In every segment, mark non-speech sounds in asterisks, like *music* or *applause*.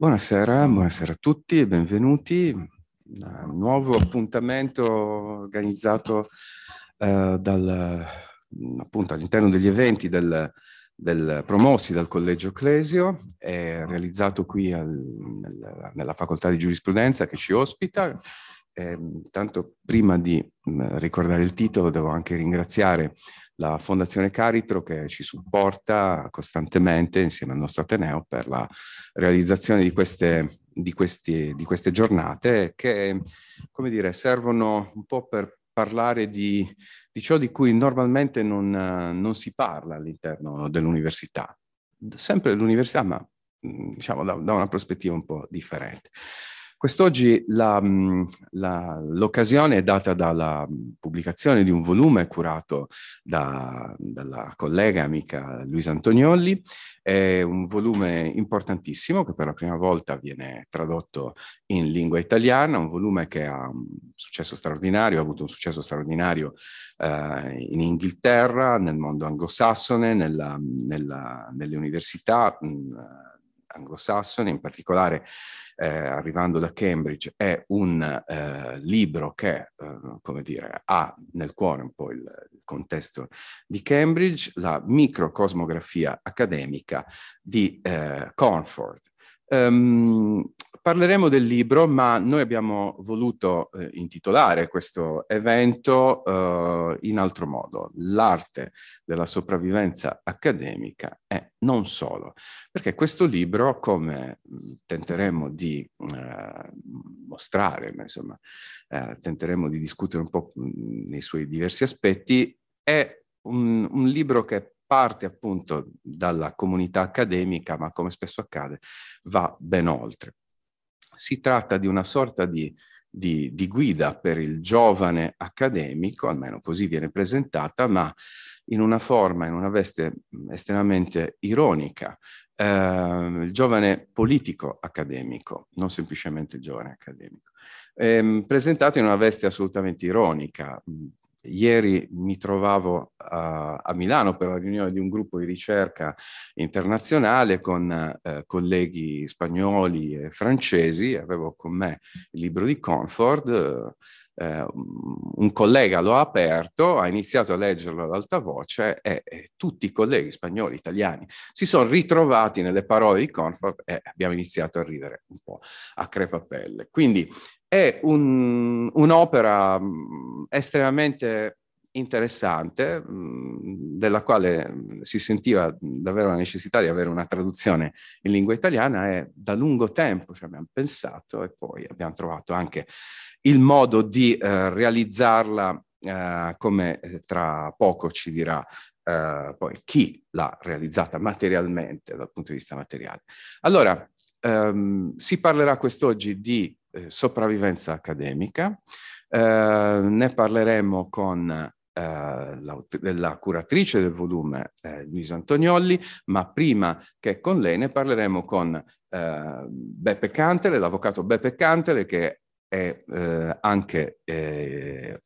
Buonasera, buonasera a tutti e benvenuti. Un nuovo appuntamento organizzato eh, dal, appunto all'interno degli eventi del, del, promossi dal Collegio Clesio, è realizzato qui al, nel, nella facoltà di giurisprudenza che ci ospita. Eh, tanto prima di mh, ricordare il titolo devo anche ringraziare la Fondazione Caritro che ci supporta costantemente insieme al nostro Ateneo per la realizzazione di queste, di questi, di queste giornate che, come dire, servono un po' per parlare di, di ciò di cui normalmente non, non si parla all'interno dell'università. Sempre dell'università, ma diciamo da, da una prospettiva un po' differente. Quest'oggi l'occasione è data dalla pubblicazione di un volume curato da, dalla collega amica Luisa Antoniolli, è un volume importantissimo che per la prima volta viene tradotto in lingua italiana, un volume che ha un successo straordinario, ha avuto un successo straordinario eh, in Inghilterra, nel mondo anglosassone, nella, nella, nelle università. Mh, anglosassone, in particolare eh, arrivando da Cambridge, è un eh, libro che, eh, come dire, ha nel cuore un po' il, il, contesto di Cambridge, la microcosmografia accademica di eh, Cornford. Um, parleremo del libro, ma noi abbiamo voluto eh, intitolare questo evento eh, in altro modo, l'arte della sopravvivenza accademica e non solo, perché questo libro, come tenteremo di eh, mostrare, ma insomma, eh, tenteremo di discutere un po' nei suoi diversi aspetti, è un, un libro che parte appunto dalla comunità accademica, ma come spesso accade, va ben oltre si tratta di una sorta di, di, di guida per il giovane accademico, almeno così viene presentata, ma in una forma, in una veste estremamente ironica, eh, il giovane politico accademico, non semplicemente il giovane accademico, eh, presentato in una veste assolutamente ironica, Ieri mi trovavo a, a, Milano per la riunione di un gruppo di ricerca internazionale con eh, colleghi spagnoli e francesi, avevo con me il libro di Comfort, eh, un collega lo ha aperto, ha iniziato a leggerlo ad alta voce e, e, tutti i colleghi spagnoli, italiani, si sono ritrovati nelle parole di Comfort e abbiamo iniziato a ridere un po' a crepapelle. Quindi è un, un'opera mm, estremamente interessante, mm, della quale si sentiva davvero la necessità di avere una traduzione in lingua italiana e da lungo tempo ci abbiamo pensato e poi abbiamo trovato anche il modo di eh, realizzarla eh, come eh, tra poco ci dirà eh, poi chi l'ha realizzata materialmente dal punto di vista materiale. Allora, ehm, si parlerà quest'oggi di sopravvivenza accademica. Eh, ne parleremo con eh, la, la, curatrice del volume, eh, Luisa Antoniolli, ma prima che con lei ne parleremo con eh, Beppe Cantele, l'avvocato Beppe Cantele, che è eh, anche eh,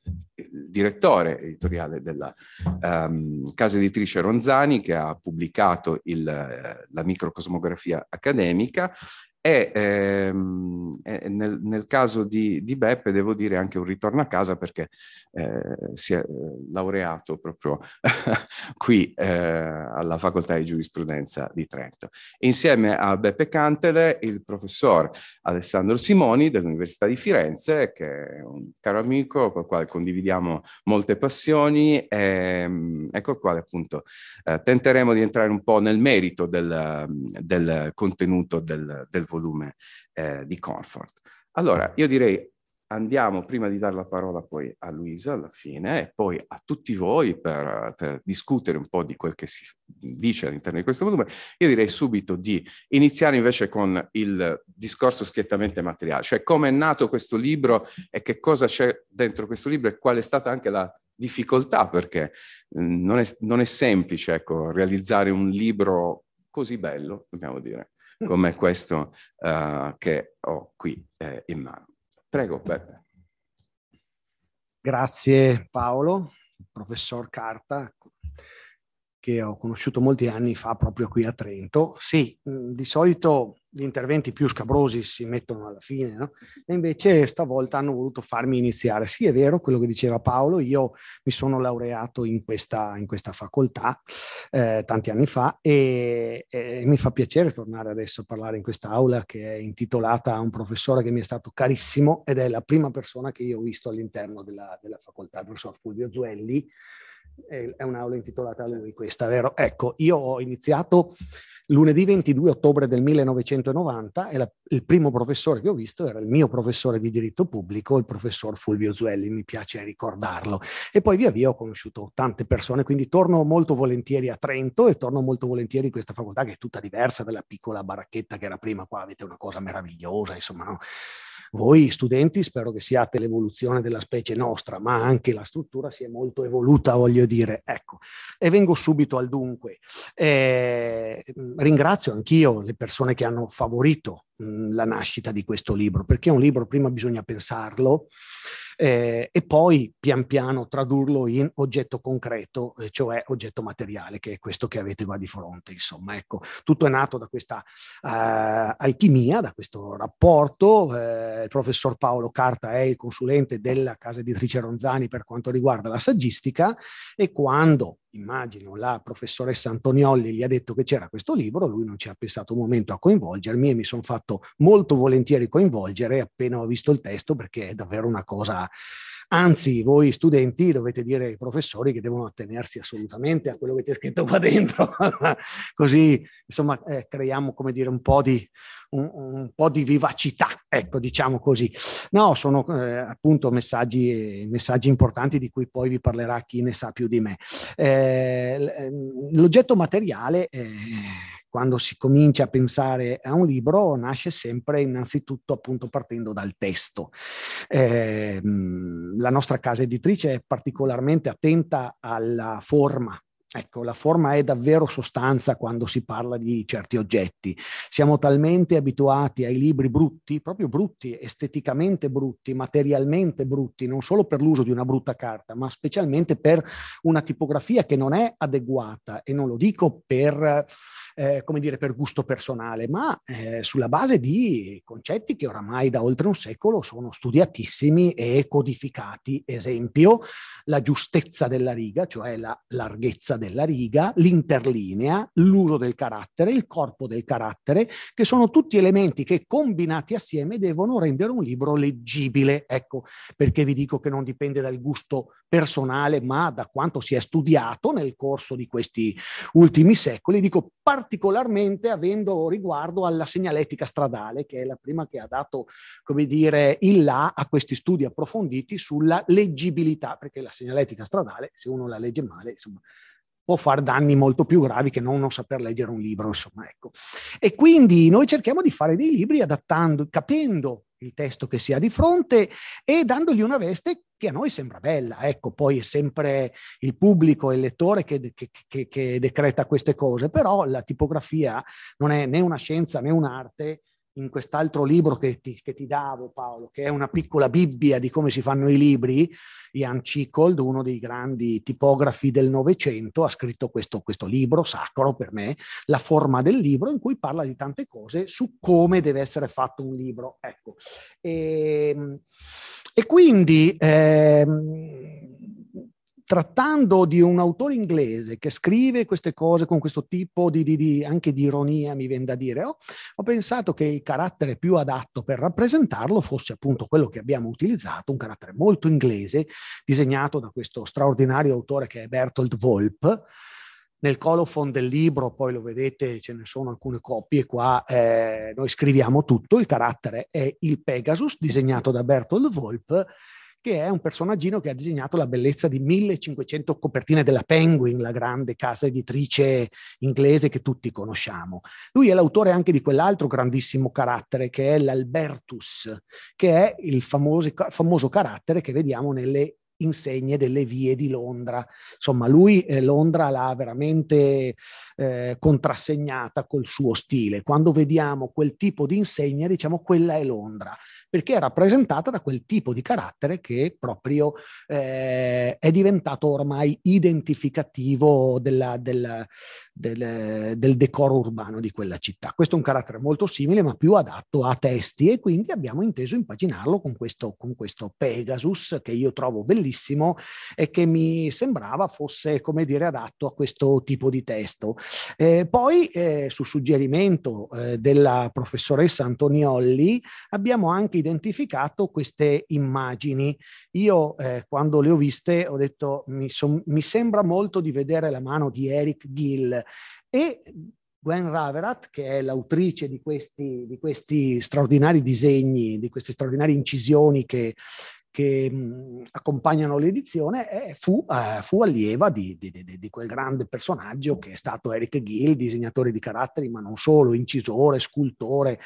direttore editoriale della um, casa editrice Ronzani che ha pubblicato il, la microcosmografia accademica e ehm, nel, nel, caso di, di, Beppe devo dire anche un ritorno a casa perché eh, si è eh, laureato proprio *laughs* qui eh, alla facoltà di giurisprudenza di Trento. Insieme a Beppe Cantele il professor Alessandro Simoni dell'Università di Firenze che è un caro amico con il quale condividiamo molte passioni e ehm, ecco il quale appunto eh, tenteremo di entrare un po' nel merito del, del contenuto del, del volume eh, di Comfort. Allora, io direi andiamo prima di dare la parola poi a Luisa alla fine e poi a tutti voi per, per, discutere un po' di quel che si dice all'interno di questo volume, io direi subito di iniziare invece con il discorso schiettamente materiale, cioè come è nato questo libro e che cosa c'è dentro questo libro e qual è stata anche la difficoltà, perché non è, non è semplice ecco, realizzare un libro così bello, dobbiamo dire come questo uh, che ho qui eh, in mano. Prego, Beppe. Grazie Paolo, professor Carta. Che ho conosciuto molti anni fa proprio qui a Trento. Sì, di solito gli interventi più scabrosi si mettono alla fine, no? E invece stavolta hanno voluto farmi iniziare. Sì, è vero quello che diceva Paolo, io mi sono laureato in questa, in questa facoltà eh, tanti anni fa e, e, mi fa piacere tornare adesso a parlare in quest'aula che è intitolata a un professore che mi è stato carissimo ed è la prima persona che io ho visto all'interno della, della facoltà, il professor Fulvio Zuelli. È un'aula intitolata a lui questa, vero? Ecco, io ho iniziato lunedì 22 ottobre del 1990 e la, il primo professore che ho visto era il mio professore di diritto pubblico, il professor Fulvio Zuelli, mi piace ricordarlo. E poi via via ho conosciuto tante persone, quindi torno molto volentieri a Trento e torno molto volentieri in questa facoltà che è tutta diversa dalla piccola baracchetta che era prima, qua avete una cosa meravigliosa, insomma, no? Voi studenti spero che siate l'evoluzione della specie nostra, ma anche la struttura si è molto evoluta, voglio dire. Ecco, e vengo subito al dunque. Eh, ringrazio anch'io le persone che hanno favorito mh, la nascita di questo libro, perché è un libro, prima bisogna pensarlo, eh, e poi pian piano tradurlo in oggetto concreto, eh, cioè oggetto materiale, che è questo che avete qua di fronte. Insomma, ecco, tutto è nato da questa uh, alchimia, da questo rapporto. Eh, il professor Paolo Carta è il consulente della casa editrice Ronzani per quanto riguarda la saggistica e quando immagino la professoressa Antoniolli gli ha detto che c'era questo libro, lui non ci ha pensato un momento a coinvolgermi e mi sono fatto molto volentieri coinvolgere appena ho visto il testo perché è davvero una cosa Anzi, voi studenti dovete dire ai professori che devono attenersi assolutamente a quello che c'è scritto qua *laughs* dentro, così insomma eh, creiamo come dire un po' di, un, un po di vivacità, ecco diciamo così. No, sono eh, appunto messaggi, messaggi, importanti di cui poi vi parlerà chi ne sa più di me. Eh, l'oggetto materiale eh, quando si comincia a pensare a un libro nasce sempre innanzitutto appunto partendo dal testo. Eh, la nostra casa editrice è particolarmente attenta alla forma Ecco, la forma è davvero sostanza quando si parla di certi oggetti. Siamo talmente abituati ai libri brutti, proprio brutti, esteticamente brutti, materialmente brutti, non solo per l'uso di una brutta carta, ma specialmente per una tipografia che non è adeguata e non lo dico per eh, come dire, per gusto personale, ma eh, sulla base di concetti che oramai da oltre un secolo sono studiatissimi e codificati. Esempio, la giustezza della riga, cioè la larghezza della riga, l'interlinea, l'uso del carattere, il corpo del carattere, che sono tutti elementi che combinati assieme devono rendere un libro leggibile. Ecco perché vi dico che non dipende dal gusto personale, ma da quanto si è studiato nel corso di questi ultimi secoli. Dico particolarmente avendo riguardo alla segnaletica stradale, che è la prima che ha dato, come dire, il là a questi studi approfonditi sulla leggibilità, perché la segnaletica stradale, se uno la legge male, insomma, può fare danni molto più gravi che non non saper leggere un libro, insomma, ecco. E quindi noi cerchiamo di fare dei libri adattando, capendo il testo che si ha di fronte e dandogli una veste che a noi sembra bella. Ecco, poi è sempre il pubblico e il lettore che, che, che, che decreta queste cose, però la tipografia non è né una scienza né un'arte, in quest'altro libro che ti, che ti, davo, Paolo, che è una piccola Bibbia di come si fanno i libri, Ian Chicold, uno dei grandi tipografi del Novecento, ha scritto questo, questo libro sacro per me, La forma del libro, in cui parla di tante cose su come deve essere fatto un libro. Ecco. E, ehm, e quindi... Ehm, trattando di un autore inglese che scrive queste cose con questo tipo di, di, di anche di ironia, mi viene da dire, oh, ho pensato che il carattere più adatto per rappresentarlo fosse appunto quello che abbiamo utilizzato, un carattere molto inglese, disegnato da questo straordinario autore che è Bertolt Wolp. Nel colophon del libro, poi lo vedete, ce ne sono alcune copie qua, eh, noi scriviamo tutto, il carattere è il Pegasus, disegnato da Bertolt Wolp, che è un personaggino che ha disegnato la bellezza di 1500 copertine della Penguin, la grande casa editrice inglese che tutti conosciamo. Lui è l'autore anche di quell'altro grandissimo carattere che è l'Albertus, che è il famoso, famoso carattere che vediamo nelle insegne delle vie di Londra. Insomma, lui eh, Londra l'ha veramente eh, contrassegnata col suo stile. Quando vediamo quel tipo di insegna, diciamo quella è Londra perché è rappresentata da quel tipo di carattere che proprio eh, è diventato ormai identificativo della, della, del, del, decoro urbano di quella città. Questo è un carattere molto simile, ma più adatto a testi e quindi abbiamo inteso impaginarlo con questo, con questo Pegasus che io trovo bellissimo e che mi sembrava fosse, come dire, adatto a questo tipo di testo. Eh, poi, eh, su suggerimento eh, della professoressa Antoniolli, abbiamo anche identificato queste immagini. Io, eh, quando le ho viste, ho detto, mi, son, mi sembra molto di vedere la mano di Eric Gill e Gwen Raverat, che è l'autrice di questi, di questi straordinari disegni, di queste straordinarie incisioni che, che mh, accompagnano l'edizione e fu, uh, fu allieva di, di, di, di, quel grande personaggio che è stato Eric Gill, disegnatore di caratteri, ma non solo, incisore, scultore,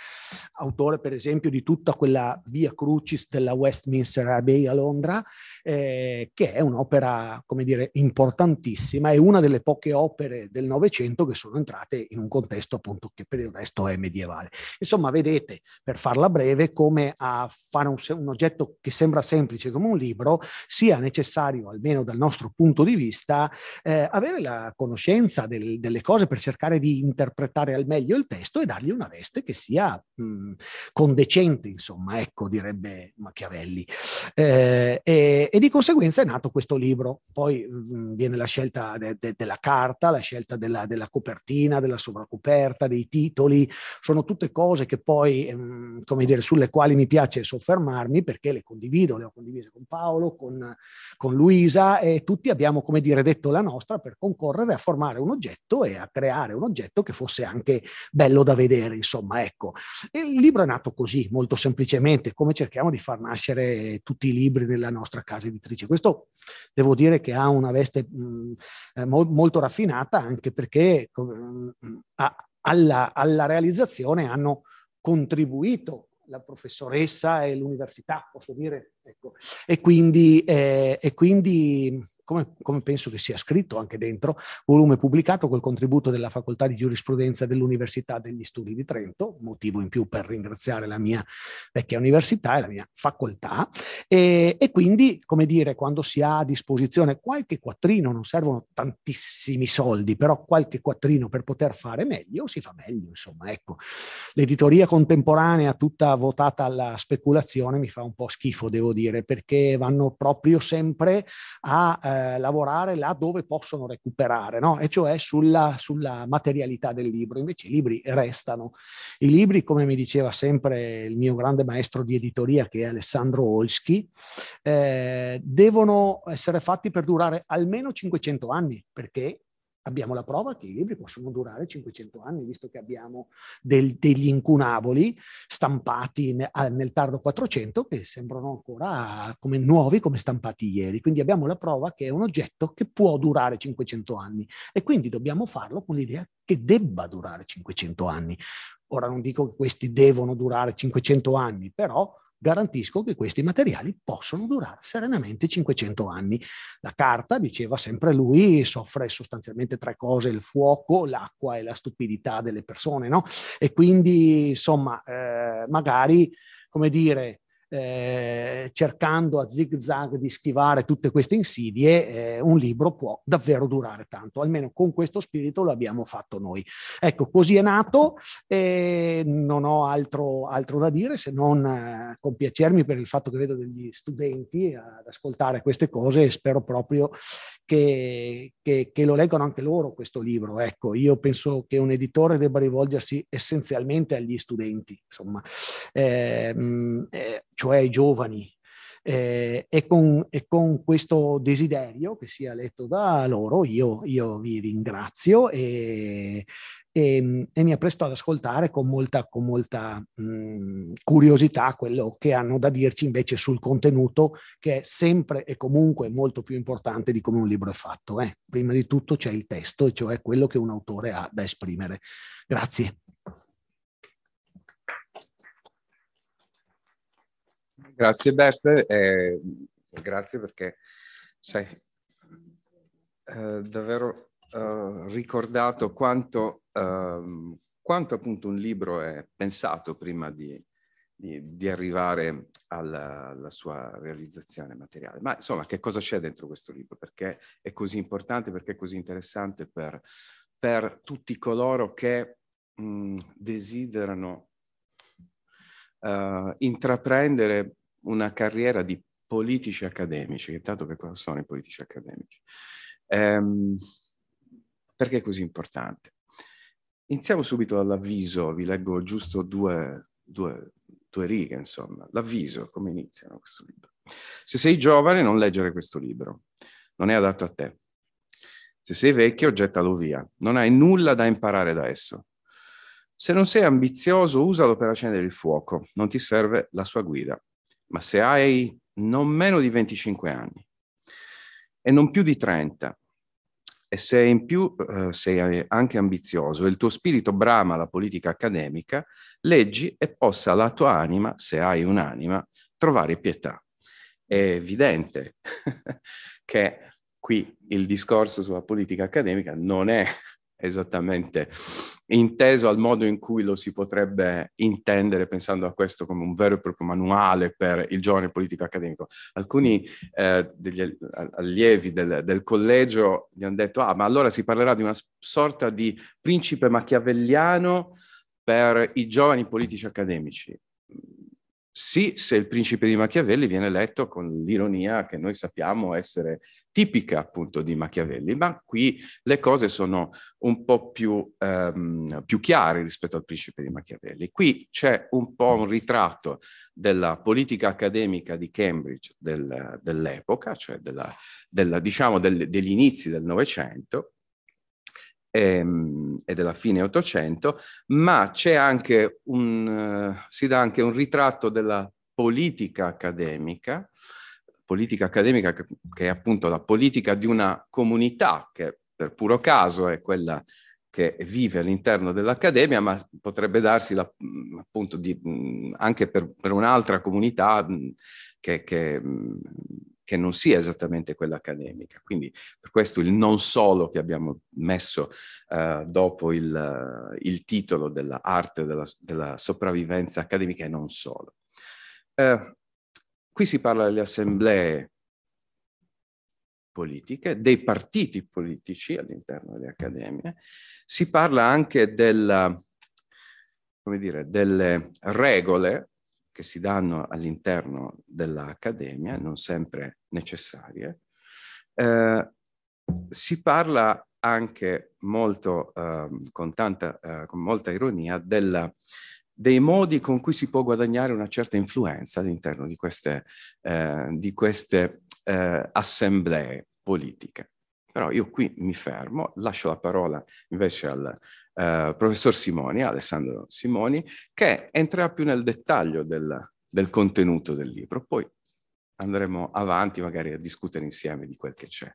autore per esempio di tutta quella via crucis della Westminster Abbey a Londra, eh, che è un'opera, come dire, importantissima, è una delle poche opere del Novecento che sono entrate in un contesto appunto che per il resto è medievale. Insomma, vedete, per farla breve, come a fare un, un oggetto che sembra semplice come un libro, sia necessario, almeno dal nostro punto di vista, eh, avere la conoscenza del, delle cose per cercare di interpretare al meglio il testo e dargli una veste che sia mh, condecente, insomma, ecco, direbbe Machiavelli. Eh, e, e, di conseguenza è nato questo libro. Poi mh, viene la scelta de, de, della carta, la scelta della, della, copertina, della sovracoperta, dei titoli, sono tutte cose che poi, mh, come dire, sulle quali mi piace soffermarmi perché le condivido, le ho condivise con Paolo, con, con Luisa e tutti abbiamo, come dire, detto la nostra per concorrere a formare un oggetto e a creare un oggetto che fosse anche bello da vedere, insomma, ecco. E il libro è nato così, molto semplicemente, come cerchiamo di far nascere tutti i libri della nostra casa editrice. Questo devo dire che ha una veste mh, eh, molto raffinata anche perché mh, a, alla, alla realizzazione hanno contribuito la professoressa e l'università, posso dire, ecco. e quindi, eh, e quindi come, come, penso che sia scritto anche dentro, volume pubblicato col contributo della Facoltà di Giurisprudenza dell'Università degli Studi di Trento, motivo in più per ringraziare la mia vecchia università e la mia facoltà, e, e quindi, come dire, quando si ha a disposizione qualche quattrino, non servono tantissimi soldi, però qualche quattrino per poter fare meglio, si fa meglio, insomma, ecco. L'editoria contemporanea tutta votata alla speculazione mi fa un po' schifo, devo dire, perché vanno proprio sempre a eh, lavorare là dove possono recuperare, no? e cioè sulla, sulla, materialità del libro. Invece i libri restano. I libri, come mi diceva sempre il mio grande maestro di editoria, che è Alessandro Olschi, eh, devono essere fatti per durare almeno 500 anni, perché abbiamo la prova che i libri possono durare 500 anni, visto che abbiamo del, degli incunaboli stampati ne, a, nel tardo 400 che sembrano ancora come nuovi, come stampati ieri. Quindi abbiamo la prova che è un oggetto che può durare 500 anni e quindi dobbiamo farlo con l'idea che debba durare 500 anni. Ora non dico che questi devono durare 500 anni, però garantisco che questi materiali possono durare serenamente 500 anni. La carta, diceva sempre lui, soffre sostanzialmente tre cose, il fuoco, l'acqua e la stupidità delle persone, no? E quindi, insomma, eh, magari, come dire, eh, cercando a zig zag di schivare tutte queste insidie, eh, un libro può davvero durare tanto. Almeno con questo spirito lo abbiamo fatto noi. Ecco, così è nato e non ho altro, altro da dire se non eh, compiacermi per il fatto che vedo degli studenti ad ascoltare queste cose e spero proprio che, che, che, lo leggano anche loro questo libro. Ecco, io penso che un editore debba rivolgersi essenzialmente agli studenti, insomma, ehm, eh, cioè ai giovani. Eh, e, con, e, con, questo desiderio che sia letto da loro, io, io vi ringrazio e, e, e, mi appresto ad ascoltare con molta, con molta mh, curiosità quello che hanno da dirci invece sul contenuto che è sempre e comunque molto più importante di come un libro è fatto. Eh. Prima di tutto c'è il testo, cioè quello che un autore ha da esprimere. Grazie. Grazie Beppe, eh, grazie perché sei eh, davvero eh, ricordato quanto, ehm, quanto appunto un libro è pensato prima di, di, di arrivare alla, alla, sua realizzazione materiale. Ma insomma, che cosa c'è dentro questo libro? Perché è così importante, perché è così interessante per, per tutti coloro che mh, desiderano uh, intraprendere una carriera di politici accademici. Che cosa sono i politici accademici? Um, perché è così importante? Iniziamo subito dall'avviso, vi leggo giusto due, due, due righe, insomma. L'avviso, come iniziano questo libro. Se sei giovane, non leggere questo libro, non è adatto a te. Se sei vecchio, gettalo via, non hai nulla da imparare da esso. Se non sei ambizioso, usalo per accendere il fuoco, non ti serve la sua guida. Ma se hai non meno di 25 anni e non più di 30, e se in più eh, sei anche ambizioso e il tuo spirito brama la politica accademica, leggi e possa la tua anima, se hai un'anima, trovare pietà. È evidente *laughs* che qui il discorso sulla politica accademica non è esattamente inteso al modo in cui lo si potrebbe intendere pensando a questo come un vero e proprio manuale per il giovane politico accademico. Alcuni eh, degli allievi del, del, collegio gli hanno detto ah ma allora si parlerà di una sorta di principe machiavelliano per i giovani politici accademici. Sì, se il principe di Machiavelli viene letto con l'ironia che noi sappiamo essere tipica appunto di Machiavelli, ma qui le cose sono un po' più, um, più chiare rispetto al principe di Machiavelli. Qui c'è un po' un ritratto della politica accademica di Cambridge del, dell'epoca, cioè della, della, diciamo del, degli inizi del Novecento, ehm, e della fine Ottocento, ma c'è anche un, uh, si dà anche un ritratto della politica accademica, politica accademica che, è appunto la politica di una comunità che per puro caso è quella che vive all'interno dell'accademia, ma potrebbe darsi la, appunto di, anche per, per un'altra comunità che, che che non sia esattamente quella accademica. Quindi per questo il non solo che abbiamo messo uh, dopo il, il, titolo dell'arte della, della, sopravvivenza accademica e non solo. Uh, qui si parla delle assemblee politiche, dei partiti politici all'interno delle accademie, si parla anche della, dire, delle regole che si danno all'interno dell'accademia, non sempre necessarie, eh, si parla anche molto, eh, con, tanta, eh, con molta ironia, della, dei modi con cui si può guadagnare una certa influenza all'interno di queste, eh, di queste eh, assemblee politiche. Però io qui mi fermo, lascio la parola invece al, eh, professor Simoni, Alessandro Simoni, che entrerà più nel dettaglio del, del contenuto del libro. Poi andremo avanti magari a discutere insieme di quel che c'è.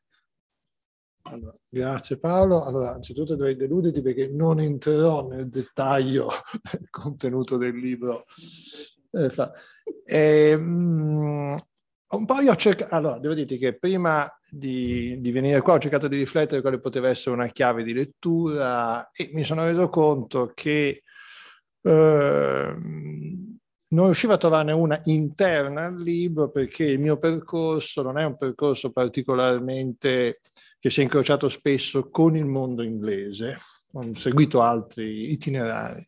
Allora, grazie Paolo. Allora, anzitutto dovrei deluderti perché non entrerò nel dettaglio *laughs* del contenuto del libro. Eh, eh, un po' io ho cercato, allora devo dirti che prima di, di, venire qua ho cercato di riflettere quale poteva essere una chiave di lettura e mi sono reso conto che eh, non riuscivo a trovarne una interna al libro perché il mio percorso non è un percorso particolarmente che si è incrociato spesso con il mondo inglese, ho seguito altri itinerari.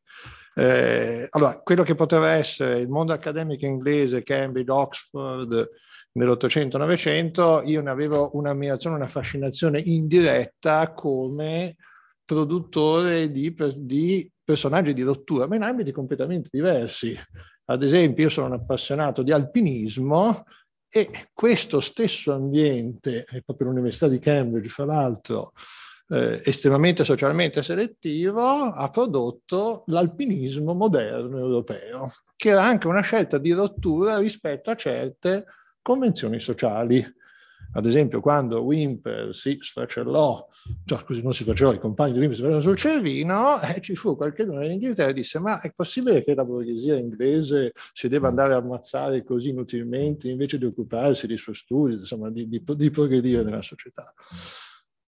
Eh, allora, quello che poteva essere il mondo accademico inglese, Cambridge, Oxford, nell'Ottocento-Novecento, io ne avevo un'ammirazione, una fascinazione indiretta come produttore di, di personaggi di rottura, ma in ambiti completamente diversi. Ad esempio, io sono un appassionato di alpinismo e questo stesso ambiente, proprio l'Università di Cambridge, fra l'altro, eh, estremamente socialmente selettivo, ha prodotto l'alpinismo moderno europeo, che era anche una scelta di rottura rispetto a certe convenzioni sociali. Ad esempio, quando Wimper si sfacellò, cioè, scusi, non si sfacellò, i compagni di Wimper si facevano sul cervino, eh, ci fu qualcuno in Inghilterra e disse: Ma è possibile che la borghesia inglese si debba andare a ammazzare così inutilmente invece di occuparsi dei suoi studi, insomma, di, di, di progredire nella società?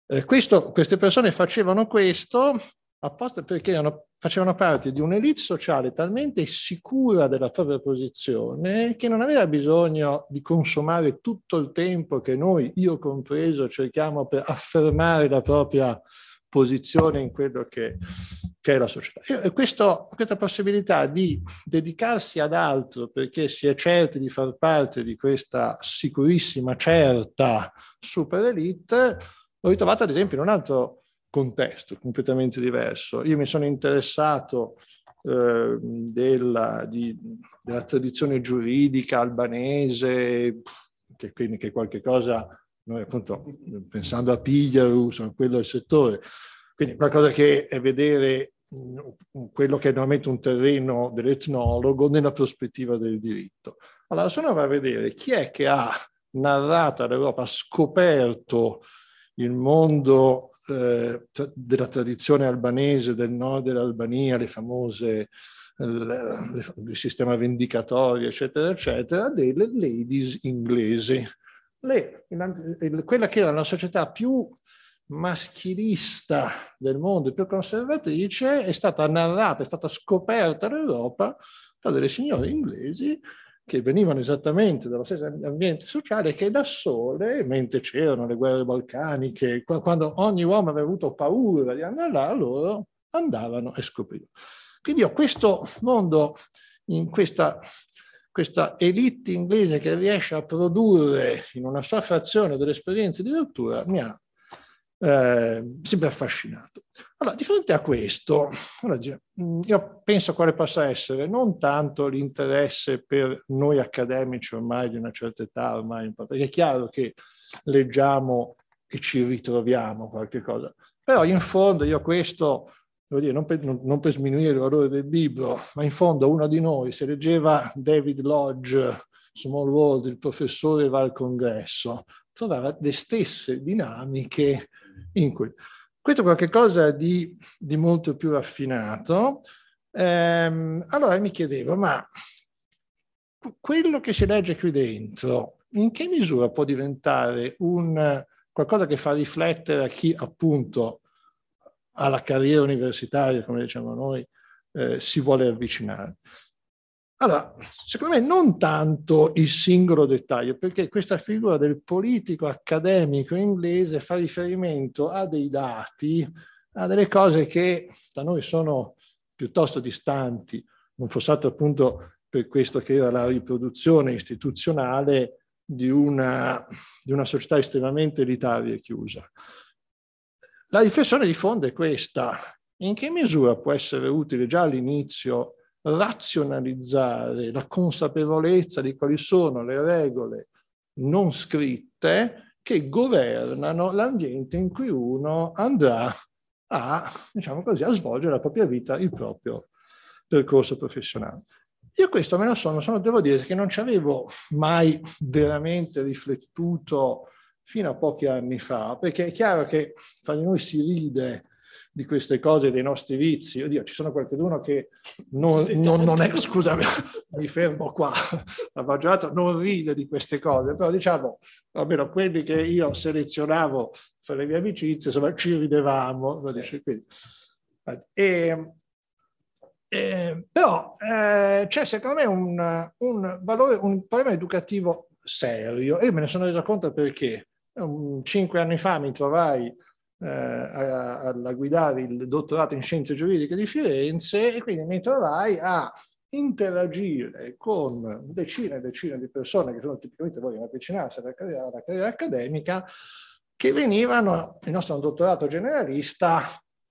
Eh, questo, queste persone facevano questo apposta perché erano, facevano parte di un'elite sociale talmente sicura della propria posizione che non aveva bisogno di consumare tutto il tempo che noi, io compreso, cerchiamo per affermare la propria posizione in quello che, che è la società. E questo, questa possibilità di dedicarsi ad altro perché si è certi di far parte di questa sicurissima, certa super elite, l'ho ritrovata ad esempio in un altro contesto completamente diverso. Io mi sono interessato eh, della, di, della, tradizione giuridica albanese, che quindi che qualche cosa noi appunto pensando a Pigliaru, sono quello del settore, quindi qualcosa che è vedere quello che è normalmente un terreno dell'etnologo nella prospettiva del diritto. Allora, se uno va a vedere chi è che ha narrato all'Europa, ha scoperto il mondo eh, della tradizione albanese, del nord dell'Albania, le famose il, il sistema vendicatorio, eccetera, eccetera, delle ladies inglesi. Le, quella che era la società più maschilista del mondo, più conservatrice, è stata narrata, è stata scoperta l'Europa da delle signore inglesi che venivano esattamente dallo stesso ambiente sociale che da sole, mentre c'erano le guerre balcaniche, quando ogni uomo aveva avuto paura di andare là, loro andavano e scoprivano. Quindi io questo mondo, in questa questa elite inglese che riesce a produrre in una sua frazione delle esperienze di rottura mi ha eh, sempre affascinato. Allora, di fronte a questo, mm, io penso quale possa essere non tanto l'interesse per noi accademici ormai di una certa età, ormai, perché è chiaro che leggiamo e ci ritroviamo qualche cosa, però in fondo io questo dire, non, per, non, per, sminuire il valore del libro, ma in fondo uno di noi, se leggeva David Lodge, Small World, il professore va al congresso, trovava le stesse dinamiche in cui... Questo è qualcosa di, di molto più raffinato. Ehm, allora mi chiedevo, ma quello che si legge qui dentro, in che misura può diventare un, qualcosa che fa riflettere a chi appunto alla carriera universitaria, come diciamo noi, eh, si vuole avvicinare. Allora, secondo me non tanto il singolo dettaglio, perché questa figura del politico accademico inglese fa riferimento a dei dati, a delle cose che da noi sono piuttosto distanti, non fosse altro appunto per questo che era la riproduzione istituzionale di una, di una società estremamente elitaria e chiusa. La riflessione di fondo è questa. In che misura può essere utile già all'inizio razionalizzare la consapevolezza di quali sono le regole non scritte che governano l'ambiente in cui uno andrà a, diciamo così, a svolgere la propria vita, il proprio percorso professionale. Io questo me lo sono, sono devo dire che non ci avevo mai veramente riflettuto fino a pochi anni fa, perché è chiaro che fra di noi si ride di queste cose, dei nostri vizi. Oddio, ci sono qualcuno che non, non, non è, scusami, mi fermo qua, *laughs* la maggioranza non ride di queste cose, però diciamo, almeno quelli che io selezionavo fra le mie amicizie, insomma, ci ridevamo. E, eh, però eh, c'è secondo me un, un, valore, un problema educativo serio e io me ne sono reso conto perché cinque anni fa mi trovai eh, a, a, guidare il dottorato in scienze giuridiche di Firenze e quindi mi trovai a interagire con decine e decine di persone che sono tipicamente vogliono avvicinarsi alla carriera, alla carriera accademica, che venivano, il nostro dottorato generalista,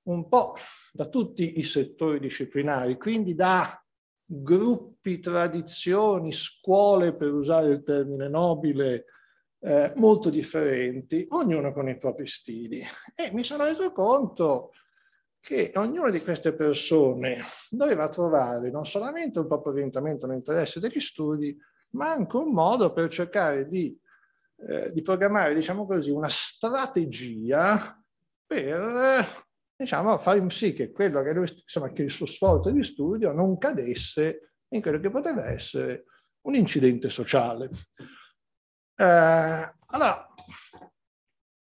un po' da tutti i settori disciplinari, quindi da gruppi, tradizioni, scuole, per usare il termine nobile, eh, molto differenti, ognuno con i propri stili. E mi sono reso conto che ognuna di queste persone doveva trovare non solamente un proprio orientamento nell'interesse degli studi, ma anche un modo per cercare di, eh, di programmare, diciamo così, una strategia per diciamo, fare sì che, che, lui, insomma, che il suo sforzo di studio non cadesse in quello che poteva essere un incidente sociale. Eh, allora,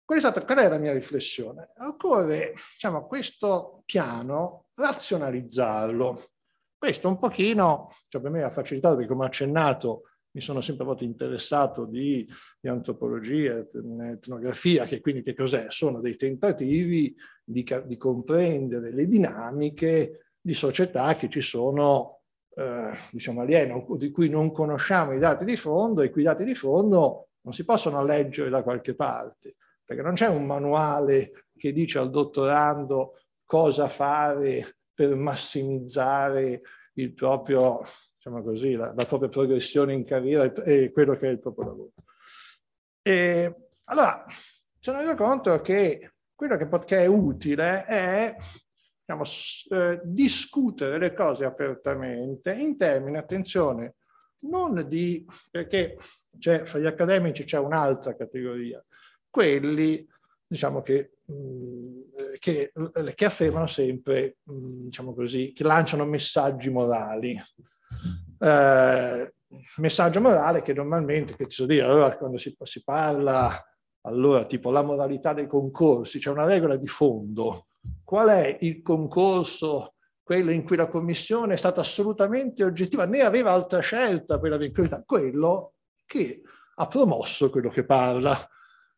qual è, stata, qual è la mia riflessione? Occorre, diciamo, questo piano razionalizzarlo. Questo un pochino, cioè per me ha facilitato perché come accennato mi sono sempre molto interessato di, di antropologia, etnografia, che quindi che cos'è? Sono dei tentativi di, di comprendere le dinamiche di società che ci sono eh, diciamo aliene, di cui non conosciamo i dati di fondo e quei dati di fondo non si possono leggere da qualche parte, perché non c'è un manuale che dice al dottorando cosa fare per massimizzare il proprio, diciamo così, la, la propria progressione in carriera e, quello che è il proprio lavoro. E, allora, sono reso conto che quello che, che è utile è diciamo, eh, discutere le cose apertamente in termini, attenzione, non di, perché fra gli accademici c'è un'altra categoria, quelli diciamo che, mm, che, che, affermano sempre, mm, diciamo così, che lanciano messaggi morali. Eh, messaggio morale che normalmente, che ti so dire, allora quando si, si parla, allora tipo la moralità dei concorsi, c'è una regola di fondo. Qual è il concorso, quello in cui la commissione è stata assolutamente oggettiva, né aveva altra scelta per la vincolità, quello che ha promosso quello che parla.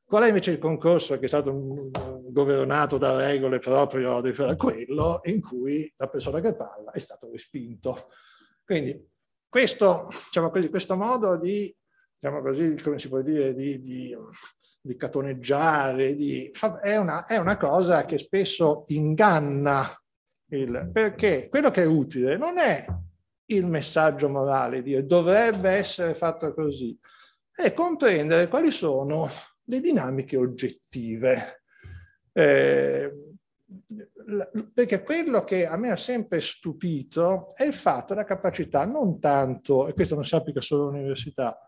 Qual è invece il concorso che è stato governato da regole proprio di quello in cui la persona che parla è stato respinto? Quindi questo, diciamo così, questo modo di, diciamo così, come si può dire, di, di di catoneggiare, di, è, una, è una cosa che spesso inganna, il, perché quello che è utile non è il messaggio morale, dire dovrebbe essere fatto così, è comprendere quali sono le dinamiche oggettive. Eh, perché quello che a me ha sempre stupito è il fatto, la capacità, non tanto, e questo non si applica solo all'università,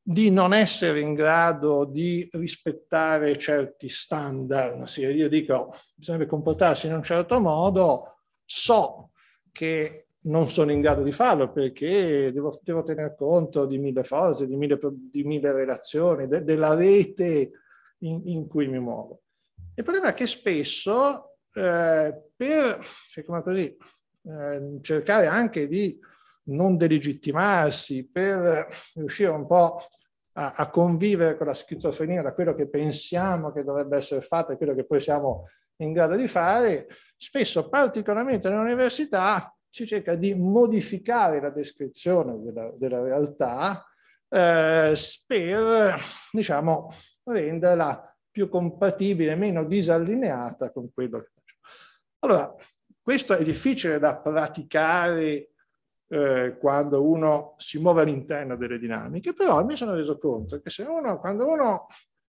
di non essere in grado di rispettare certi standard. Io dico bisogna comportarsi in un certo modo, so che non sono in grado di farlo perché devo, devo tener conto di mille cose, di mille, di mille relazioni, de, della rete in, in, cui mi muovo. Il problema è che spesso eh, per cioè, così, eh, cercare anche di non delegittimarsi, per riuscire un po' a, a, convivere con la schizofrenia da quello che pensiamo che dovrebbe essere fatto e quello che poi siamo in grado di fare, spesso, particolarmente nell'università, si cerca di modificare la descrizione della, della realtà eh, per, diciamo, renderla più compatibile, meno disallineata con quello che facciamo. Allora, questo è difficile da praticare eh, quando uno si muove all'interno delle dinamiche, però mi sono reso conto che se uno, quando uno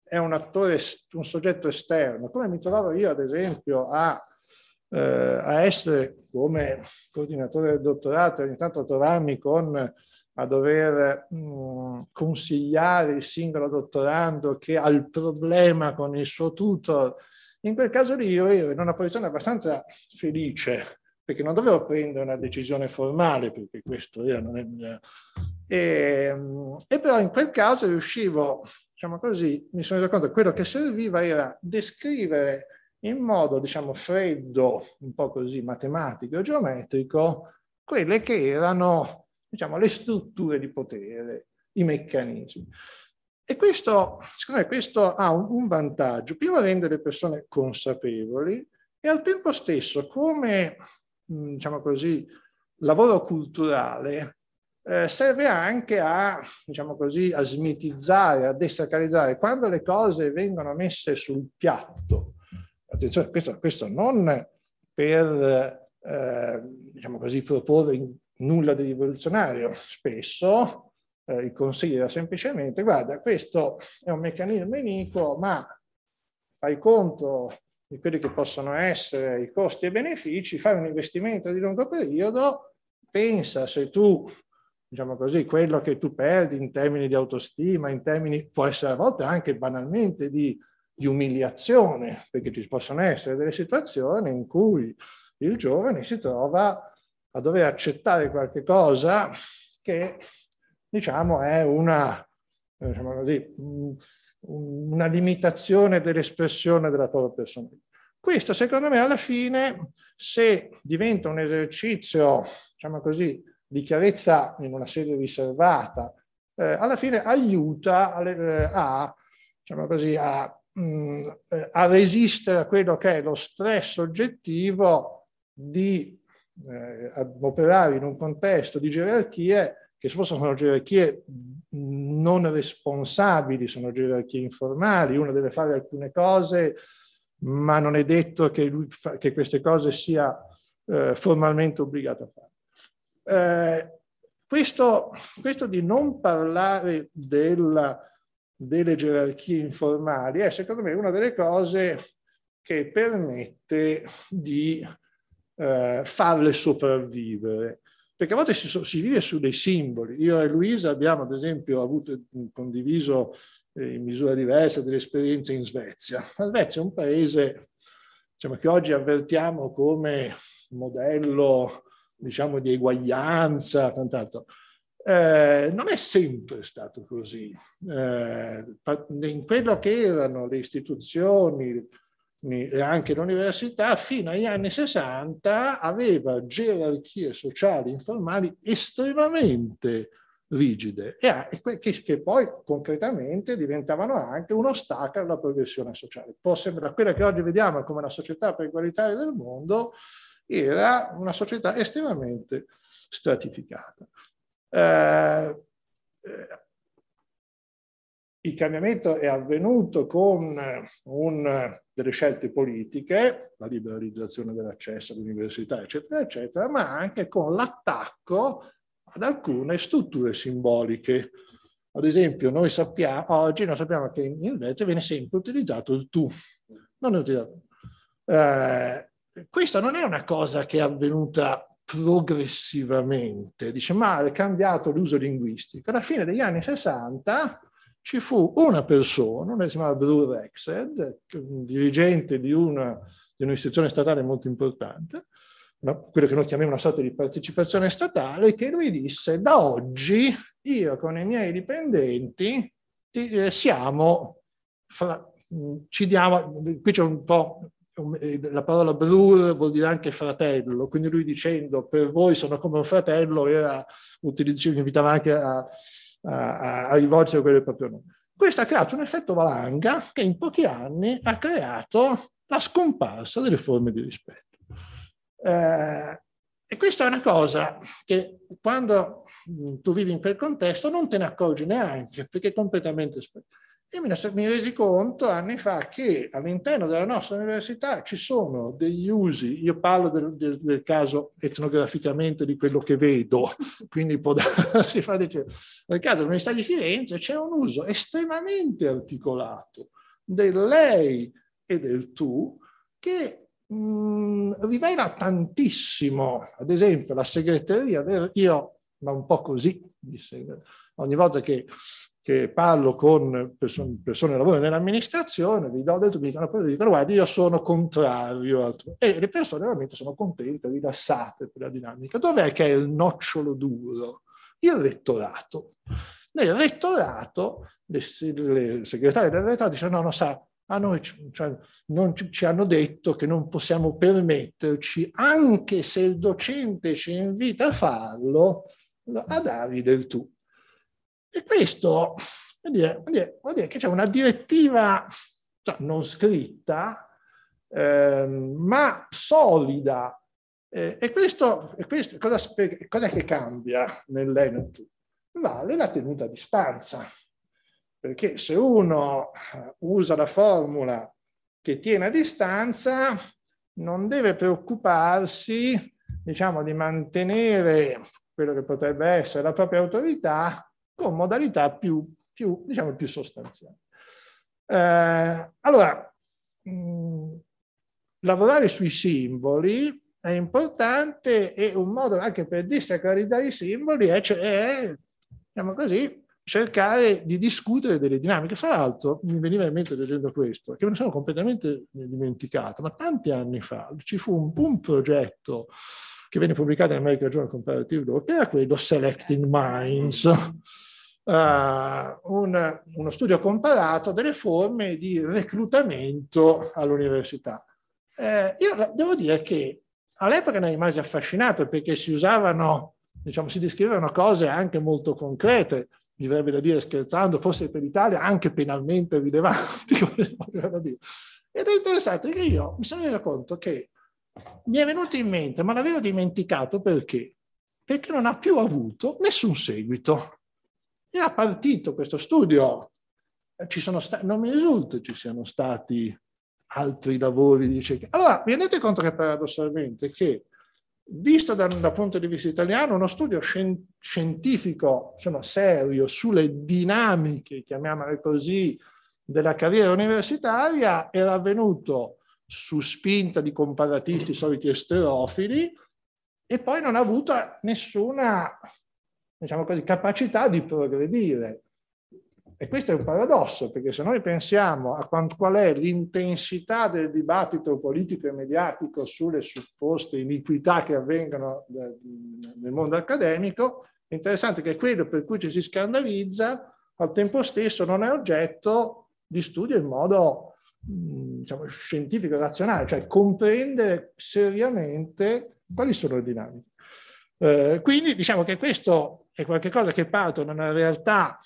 è un attore, un soggetto esterno, come mi trovavo io ad esempio a, eh, a essere come coordinatore del dottorato, ogni tanto trovarmi con a dover mh, mm, consigliare il singolo dottorando che ha il problema con il suo tutor, in quel caso lì io ero in una posizione abbastanza felice perché non dovevo prendere una decisione formale, perché questo era, non è... E, e però in quel caso riuscivo, diciamo così, mi sono reso conto che quello che serviva era descrivere in modo, diciamo, freddo, un po' così matematico e geometrico, quelle che erano, diciamo, le strutture di potere, i meccanismi. E questo, secondo me, questo ha un, un vantaggio. Prima rende le persone consapevoli e al tempo stesso, come diciamo così, lavoro culturale eh, serve anche a, diciamo così, a smitizzare, a desacralizzare. Quando le cose vengono messe sul piatto, attenzione, questo, questo non per, eh, diciamo così, proporre nulla di rivoluzionario, spesso eh, il consiglio era semplicemente, guarda, questo è un meccanismo iniquo, ma fai conto di quelli che possono essere i costi e benefici, fare un investimento di lungo periodo, pensa se tu, diciamo così, quello che tu perdi in termini di autostima, in termini, può essere a volte anche banalmente di, di umiliazione, perché ci possono essere delle situazioni in cui il giovane si trova a dover accettare qualche cosa che, diciamo, è una, diciamo così, una limitazione dell'espressione della propria personalità. Questo, secondo me, alla fine, se diventa un esercizio, diciamo così, di chiarezza in una sede riservata, eh, alla fine aiuta eh, a, diciamo così, a, mh, mm, eh, a, resistere a quello che è lo stress oggettivo di eh, operare in un contesto di gerarchie che spesso sono gerarchie non responsabili, sono gerarchie informali, uno deve fare alcune cose, ma non è detto che, lui fa, che queste cose sia eh, formalmente obbligato a fare. Eh, questo, questo, di non parlare della, delle gerarchie informali è secondo me una delle cose che permette di eh, farle sopravvivere perché a volte si, si, vive su dei simboli. Io e Luisa abbiamo, ad esempio, avuto, condiviso eh, in misura diversa delle esperienze in Svezia. La Svezia è un paese diciamo, che oggi avvertiamo come modello diciamo, di eguaglianza, tant'altro. Eh, non è sempre stato così. Eh, in quello che erano le istituzioni, e anche l'università fino agli anni 60 aveva gerarchie sociali informali estremamente rigide e che, poi concretamente diventavano anche un ostacolo alla progressione sociale. Può sembrare quella che oggi vediamo come una società più egualitaria del mondo, era una società estremamente stratificata. Eh, eh il cambiamento è avvenuto con un, delle scelte politiche, la liberalizzazione dell'accesso all'università, eccetera, eccetera, ma anche con l'attacco ad alcune strutture simboliche. Ad esempio, noi sappiamo, oggi noi sappiamo che in Svezia viene sempre utilizzato il tu. Non utilizzato. Eh, questa non è una cosa che è avvenuta progressivamente, dice, ma è cambiato l'uso linguistico. Alla fine degli anni 60 ci fu una persona, una si chiamava Brewer Rexed, dirigente di, una, di un'istituzione statale molto importante, una, quello che noi chiamiamo una sorta di partecipazione statale, che lui disse da oggi io con i miei dipendenti ti, eh, siamo, fra, ci diamo, qui c'è un po' la parola Brur vuol dire anche fratello, quindi lui dicendo per voi sono come un fratello, era, invitava anche a, a, a rivolgere quello del proprio nome. Questo ha creato un effetto valanga che in pochi anni ha creato la scomparsa delle forme di rispetto. Eh, e questa è una cosa che quando tu vivi in quel contesto non te ne accorgi neanche, perché è completamente spento. Io mi, mi resi conto anni fa che all'interno della nostra università ci sono degli usi, io parlo del, del, del caso etnograficamente di quello che vedo, *laughs* quindi può darsi *laughs* fa dire, nel caso dell'Università di Firenze c'è un uso estremamente articolato del lei e del tu che mh, rivela tantissimo, ad esempio la segreteria, io ma un po' così, ogni volta che che parlo con persone, persone che lavorano nell'amministrazione, vi do del dicono, poi dicono, guarda, io sono contrario. E le persone veramente sono contente, rilassate per la dinamica. Dov'è che è il nocciolo duro? Il rettorato. Nel rettorato, le segretarie del rettorato dicono, no, no, sa, a noi cioè, non ci, ci, hanno detto che non possiamo permetterci, anche se il docente ci invita a farlo, a dargli del tu. E questo vuol dire, vuol dire, vuol dire che c'è una direttiva cioè, non scritta, eh, ma solida. Eh, e questo, e questo cosa, cosa che cambia nell'Enetu? Vale la tenuta a distanza. Perché se uno eh, usa la formula che tiene a distanza, non deve preoccuparsi, diciamo, di mantenere quello che potrebbe essere la propria autorità con modalità più, più, diciamo, più sostanziali. Eh, allora, mh, lavorare sui simboli è importante e un modo anche per dissacralizzare i simboli è, è diciamo così, cercare di discutere delle dinamiche. Fra l'altro, mi veniva in mente leggendo questo, che me ne sono completamente dimenticato, ma tanti anni fa ci fu un, un progetto che venne pubblicato in American Journal Comparative Law, che era quello Selecting Minds, uh, un, uno studio comparato delle forme di reclutamento all'università. Eh, io devo dire che all'epoca ne rimasi affascinato perché si usavano, diciamo, si descrivevano cose anche molto concrete, mi verrebbe da dire scherzando, forse per l'Italia anche penalmente rilevanti, *laughs* Ed è interessante che io mi sono reso conto che mi è venuto in mente, ma l'avevo dimenticato perché? Perché non ha più avuto nessun seguito. Era partito questo studio, stati, non mi risulta ci siano stati altri lavori di ricerca. Allora, vi rendete conto che paradossalmente che, visto da, dal punto di vista italiano, uno studio scientifico insomma, serio sulle dinamiche, chiamiamole così, della carriera universitaria era avvenuto su spinta di comparatisti soliti esterofili e poi non ha avuto nessuna diciamo così, capacità di progredire. E questo è un paradosso, perché se noi pensiamo a qual è l'intensità del dibattito politico e mediatico sulle supposte iniquità che avvengono nel mondo accademico, è interessante che quello per cui ci si scandalizza al tempo stesso non è oggetto di studio in modo diciamo, scientifico razionale, cioè comprendere seriamente quali sono le dinamiche. Eh, quindi diciamo che questo è qualcosa che parte da una realtà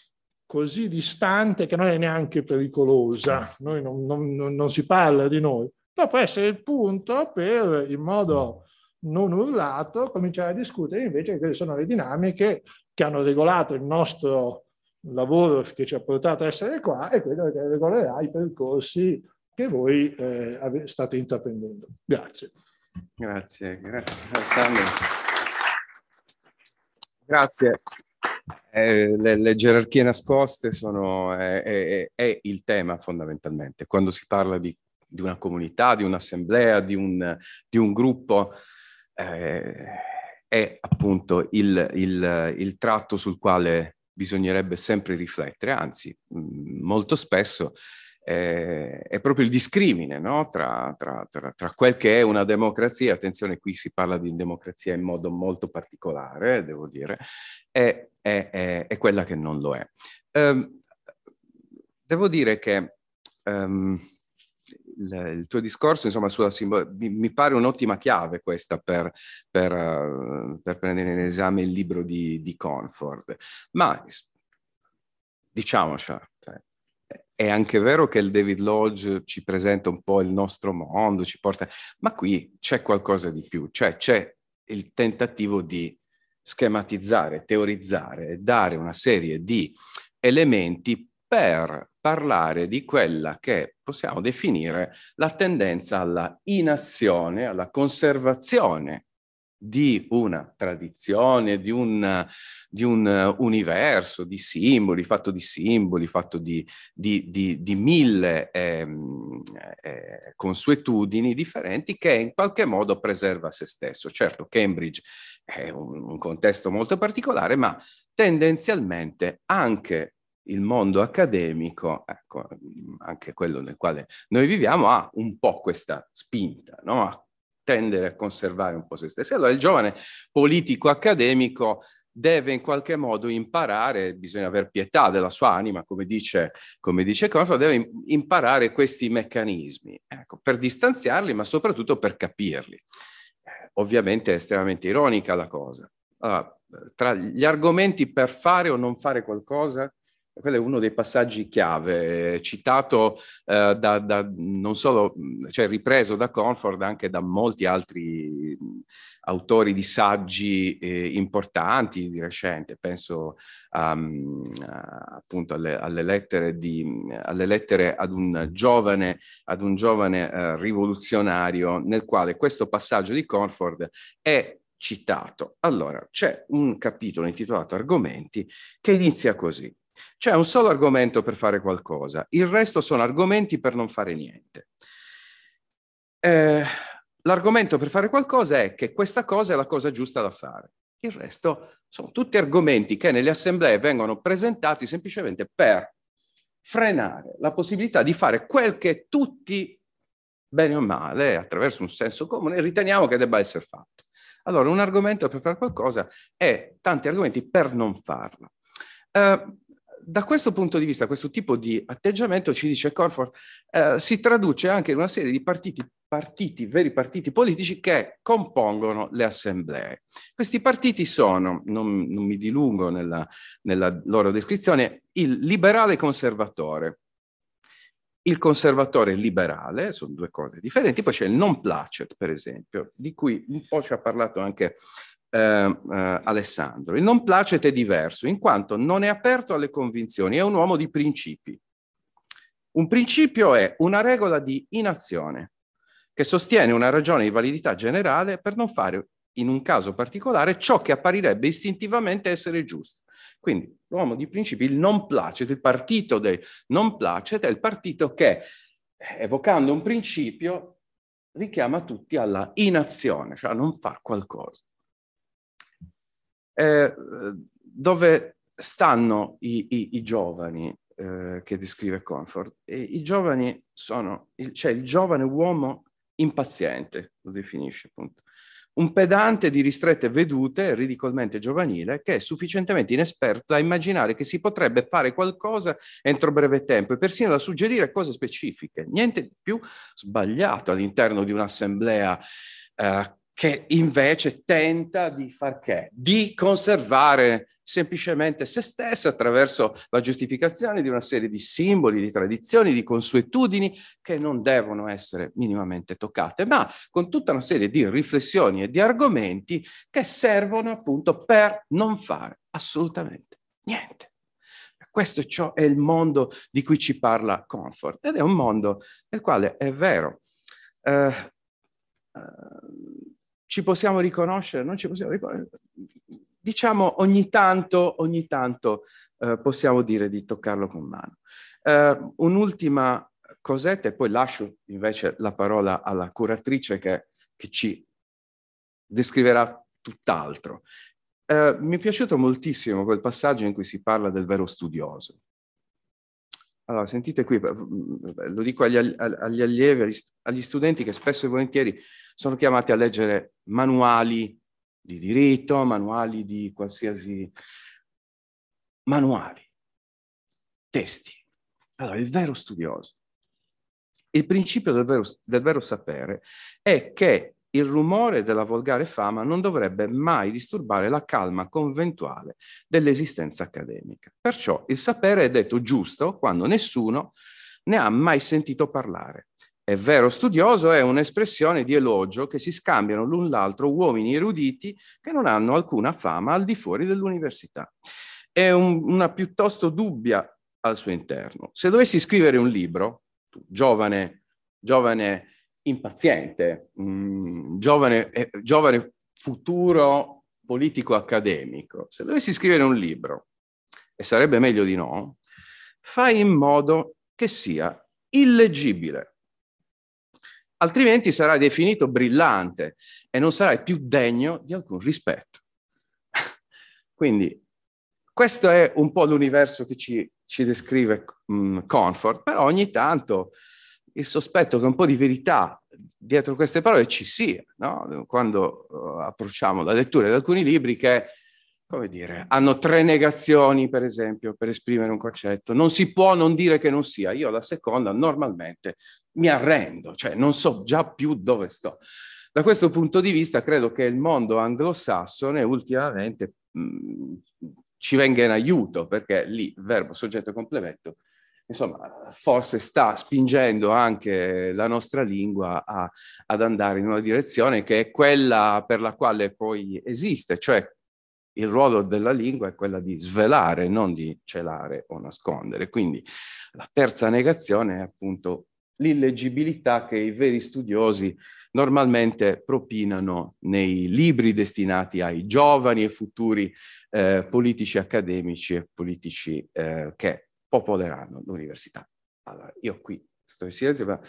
così distante che non è neanche pericolosa, noi non, non, non si parla di noi, però può essere il punto per, in modo non urlato, cominciare a discutere invece di quali sono le dinamiche che hanno regolato il nostro lavoro che ci ha portato a essere qua e quello che regolerà i percorsi che voi eh, state intraprendendo. Grazie. Grazie, grazie Alessandro. Grazie. Eh, le, le, gerarchie nascoste sono, è, è, è, il tema fondamentalmente. Quando si parla di, di una comunità, di un'assemblea, di un, di un gruppo, eh, è appunto il, il, il, tratto sul quale bisognerebbe sempre riflettere, anzi molto spesso eh, è proprio il discrimine no? tra, tra, tra, tra, quel che è una democrazia, attenzione qui si parla di democrazia in modo molto particolare, devo dire, e, è, è quella che non lo è. Um, devo dire che um, il, tuo discorso, insomma, sulla simbolo- mi, pare un'ottima chiave questa per, per, uh, per, prendere in esame il libro di, di Conford, ma diciamocela, è anche vero che il David Lodge ci presenta un po' il nostro mondo, ci porta, ma qui c'è qualcosa di più, cioè c'è il tentativo di schematizzare, teorizzare, dare una serie di elementi per parlare di quella che possiamo definire la tendenza alla inazione, alla conservazione di una tradizione, di un, di un universo di simboli, fatto di simboli, fatto di, di, di, di mille eh, eh, consuetudini differenti che in qualche modo preserva se stesso. Certo, Cambridge è un, un contesto molto particolare, ma tendenzialmente anche il mondo accademico, ecco, anche quello nel quale noi viviamo, ha un po' questa spinta, no? a tendere a conservare un po' se stessi. Allora il giovane politico accademico deve in qualche modo imparare, bisogna aver pietà della sua anima, come dice, come dice Corpo, deve imparare questi meccanismi, ecco, per distanziarli, ma soprattutto per capirli. Eh, ovviamente è estremamente ironica la cosa. Allora, tra gli argomenti per fare o non fare qualcosa, quello è uno dei passaggi chiave, citato eh, da, da, non solo, cioè ripreso da Conford anche da molti altri autori di saggi eh, importanti di recente, penso um, appunto alle, alle, lettere di, alle, lettere ad un giovane, ad un giovane uh, rivoluzionario nel quale questo passaggio di Conford è citato. Allora, c'è un capitolo intitolato Argomenti che inizia così. C'è un solo argomento per fare qualcosa, il resto sono argomenti per non fare niente. Eh, l'argomento per fare qualcosa è che questa cosa è la cosa giusta da fare. Il resto sono tutti argomenti che nelle assemblee vengono presentati semplicemente per frenare la possibilità di fare quel che tutti, bene o male, attraverso un senso comune, riteniamo che debba essere fatto. Allora, un argomento per fare qualcosa è tanti argomenti per non farlo. Uh, da questo punto di vista, questo tipo di atteggiamento, ci dice Corford, eh, si traduce anche in una serie di partiti, partiti, veri partiti politici che compongono le assemblee. Questi partiti sono, non, non mi dilungo nella, nella loro descrizione, il liberale conservatore, il conservatore liberale, sono due cose differenti, poi c'è il non placet, per esempio, di cui un po' ci ha parlato anche eh, eh, Alessandro. Il non placet è diverso, in quanto non è aperto alle convinzioni, è un uomo di principi. Un principio è una regola di inazione, che sostiene una ragione di validità generale per non fare in un caso particolare ciò che apparirebbe istintivamente essere giusto. Quindi l'uomo di principi, il non placet, il partito del non placet è il partito che, evocando un principio, richiama tutti alla inazione, cioè a non fare qualcosa. Eh, dove stanno i, i, i giovani eh, che descrive Comfort? E I giovani sono, il, cioè il giovane uomo impaziente, lo definisce appunto un pedante di ristrette vedute, ridicolmente giovanile, che è sufficientemente inesperto da immaginare che si potrebbe fare qualcosa entro breve tempo e persino da suggerire cose specifiche. Niente più sbagliato all'interno di un'assemblea eh, che invece tenta di far che? Di conservare semplicemente se stessa attraverso la giustificazione di una serie di simboli, di tradizioni, di consuetudini che non devono essere minimamente toccate, ma con tutta una serie di riflessioni e di argomenti che servono appunto per non fare assolutamente niente. Questo ciò è il mondo di cui ci parla Comfort ed è un mondo nel quale è vero. Eh, eh, ci possiamo riconoscere, non ci possiamo riconoscere. Diciamo ogni tanto, ogni tanto eh, possiamo dire di toccarlo con mano. Eh, un'ultima cosetta e poi lascio invece la parola alla curatrice che, che ci descriverà tutt'altro. Eh, mi è piaciuto moltissimo quel passaggio in cui si parla del vero studioso. Allora, sentite qui, lo dico agli, agli allievi, agli, agli studenti che spesso e volentieri sono chiamati a leggere manuali di diritto, manuali di qualsiasi manuali, testi. Allora, il vero studioso. Il principio del vero, del vero sapere è che il rumore della volgare fama non dovrebbe mai disturbare la calma conventuale dell'esistenza accademica. Perciò il sapere è detto giusto quando nessuno ne ha mai sentito parlare è vero studioso è un'espressione di elogio che si scambiano l'un l'altro uomini eruditi che non hanno alcuna fama al di fuori dell'università. È un, una piuttosto dubbia al suo interno. Se dovessi scrivere un libro, giovane, giovane impaziente, mh, mm, giovane, eh, giovane futuro politico accademico, se dovessi scrivere un libro, e sarebbe meglio di no, fai in modo che sia illeggibile altrimenti sarai definito brillante e non sarai più degno di alcun rispetto. *laughs* Quindi questo è un po' l'universo che ci, ci descrive um, Comfort, però ogni tanto il sospetto che un po' di verità dietro queste parole ci sia, no? quando uh, approcciamo la lettura di alcuni libri che come dire, hanno tre negazioni, per esempio, per esprimere un concetto. Non si può non dire che non sia. Io la seconda normalmente mi arrendo, cioè non so già più dove sto. Da questo punto di vista credo che il mondo anglosassone ultimamente mh, ci venga in aiuto, perché lì verbo, soggetto e complemento, insomma, forse sta spingendo anche la nostra lingua a, ad andare in una direzione che è quella per la quale poi esiste, cioè il ruolo della lingua è quella di svelare, non di celare o nascondere. Quindi la terza negazione è appunto l'illeggibilità che i veri studiosi normalmente propinano nei libri destinati ai giovani e futuri eh, politici accademici e politici eh, che popoleranno l'università. Allora, io qui sto in silenzio, ma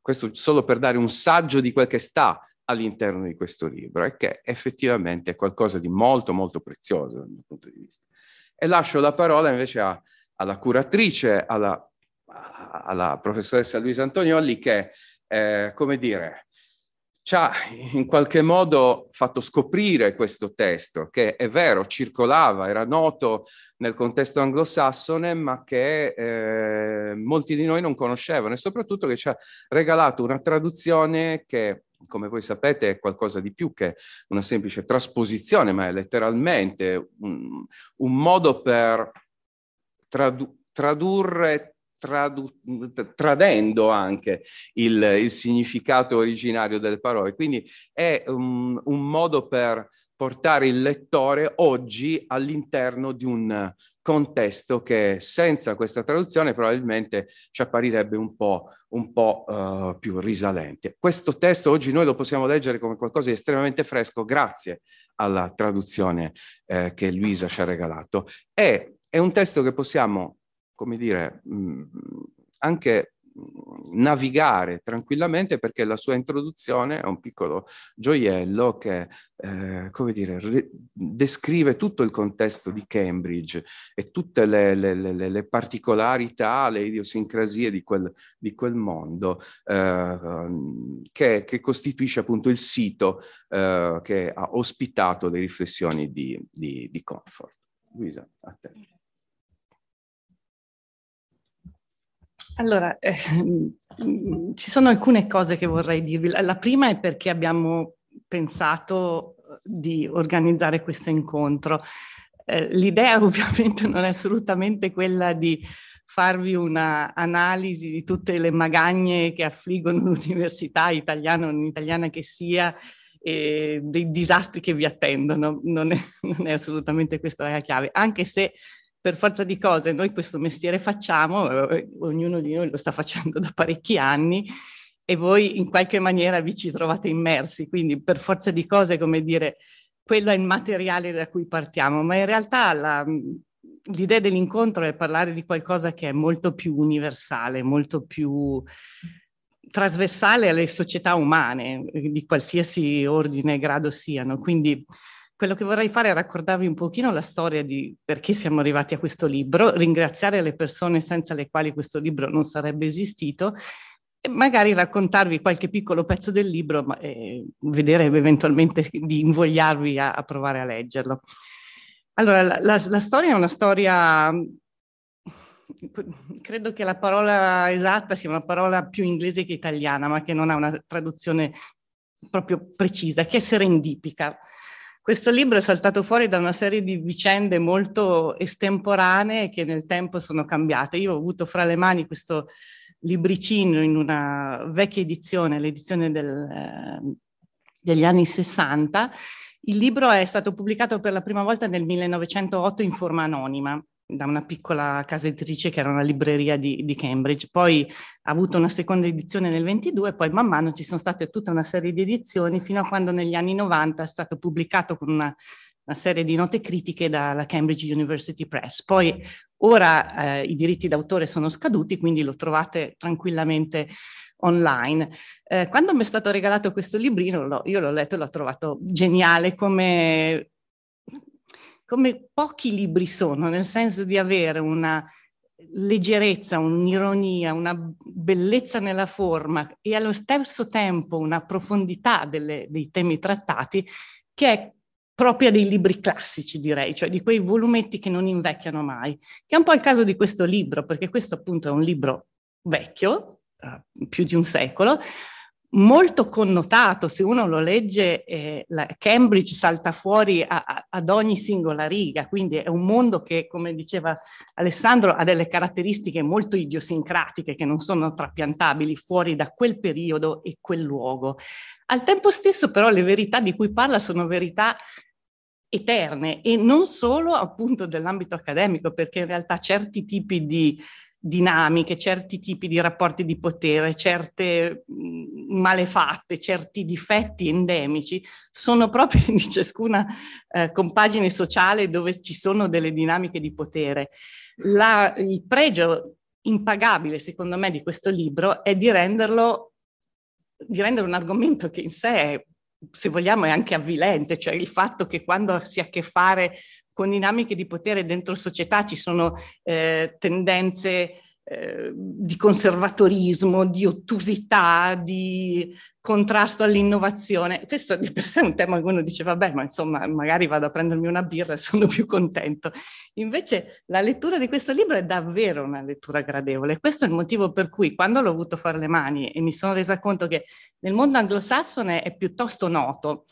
questo solo per dare un saggio di quel che sta all'interno di questo libro e che effettivamente è qualcosa di molto molto prezioso dal mio punto di vista. E lascio la parola invece a, alla curatrice, alla, alla, professoressa Luisa Antoniolli che, eh, come dire, ci ha in qualche modo fatto scoprire questo testo, che è vero, circolava, era noto nel contesto anglosassone, ma che eh, molti di noi non conoscevano e soprattutto che ci ha regalato una traduzione che come voi sapete è qualcosa di più che una semplice trasposizione, ma è letteralmente un, un modo per tradu- tradurre tradu- tradendo anche il, il, significato originario delle parole. Quindi è un, un modo per portare il lettore oggi all'interno di un contesto che senza questa traduzione probabilmente ci apparirebbe un po', un po' uh, più risalente. Questo testo oggi noi lo possiamo leggere come qualcosa di estremamente fresco grazie alla traduzione eh, che Luisa ci ha regalato. E è un testo che possiamo come dire, mh, anche navigare tranquillamente perché la sua introduzione è un piccolo gioiello che, eh, come dire, re- descrive tutto il contesto di Cambridge e tutte le, le, le, le particolarità, le idiosincrasie di quel, di quel mondo eh, che, che, costituisce appunto il sito eh, che ha ospitato le riflessioni di, di, di Comfort. Luisa, a te. Allora, eh, ci sono alcune cose che vorrei dirvi. La prima è perché abbiamo pensato di organizzare questo incontro. Eh, l'idea *laughs* ovviamente non è assolutamente quella di farvi una analisi di tutte le magagne che affliggono *laughs* l'università italiana o non italiana che sia e dei disastri che vi attendono. Non è, *laughs* non è assolutamente questa la chiave, anche se per forza di cose noi questo mestiere facciamo, eh, ognuno di noi lo sta facendo *laughs* da parecchi anni e voi in qualche maniera vi ci trovate immersi, quindi per forza di cose, come dire, quello è il materiale da cui partiamo, ma in realtà la, l'idea dell'incontro è parlare di qualcosa che è molto più universale, molto più trasversale alle società umane, di qualsiasi ordine e grado siano. Quindi quello che vorrei fare è raccontarvi un pochino la storia di perché siamo arrivati a questo libro, ringraziare le persone senza le quali questo libro non sarebbe esistito e magari raccontarvi qualche piccolo pezzo del libro ma, eh, vedere eventualmente di invogliarvi a, a provare a leggerlo. Allora, la, la, la storia è una storia credo che la parola esatta sia una parola più inglese che italiana, ma che non ha una traduzione proprio precisa, che è serendipica. Questo libro è saltato fuori da una serie di vicende molto estemporanee che nel tempo sono cambiate. Io ho avuto fra le mani questo libricino in una vecchia edizione, l'edizione del, eh, degli anni 60. Il libro è stato pubblicato per la prima volta nel 1908 in forma anonima da una piccola casa editrice che era una libreria di, di, Cambridge. Poi ha avuto una seconda edizione nel 22, poi man mano ci sono state tutta una serie di edizioni fino a quando negli anni 90 è stato pubblicato con una, una serie di note critiche dalla Cambridge University Press. Poi ora eh, i diritti d'autore sono scaduti, quindi lo trovate tranquillamente online. Eh, quando mi è stato regalato questo librino, lo, io l'ho letto e l'ho trovato geniale come come pochi libri sono, nel senso di avere una leggerezza, un'ironia, una bellezza nella forma e allo stesso tempo una profondità delle, dei temi trattati che è propria dei libri classici, direi, cioè di quei volumetti che non invecchiano mai, che è un po' il caso di questo libro, perché questo appunto è un libro vecchio, uh, più di un secolo, molto connotato, se uno lo legge, eh, Cambridge salta fuori a, a, ad ogni singola riga, quindi è un mondo che, come diceva Alessandro, ha delle caratteristiche molto idiosincratiche che non sono trapiantabili fuori da quel periodo e quel luogo. Al tempo stesso però le verità di cui parla sono verità eterne e non solo appunto dell'ambito accademico, perché in realtà certi tipi di dinamiche, certi tipi di rapporti di potere, certe malefatte, certi difetti endemici, sono proprio di ciascuna eh, compagine sociale dove ci sono delle dinamiche di potere. La, il pregio impagabile, secondo me, di questo libro è di renderlo, di rendere un argomento che in sé è se vogliamo, è anche avvilente, cioè il fatto che quando si ha a che fare con dinamiche di potere dentro società ci sono eh, tendenze eh, di conservatorismo, di ottusità, di contrasto all'innovazione. Questo di per sé è un tema che uno dice, vabbè, ma insomma, magari vado a prendermi una birra e sono più contento. Invece la lettura di questo libro è davvero una lettura gradevole. Questo è il motivo per cui quando l'ho avuto fare le mani e mi sono resa conto che nel mondo anglosassone è piuttosto noto,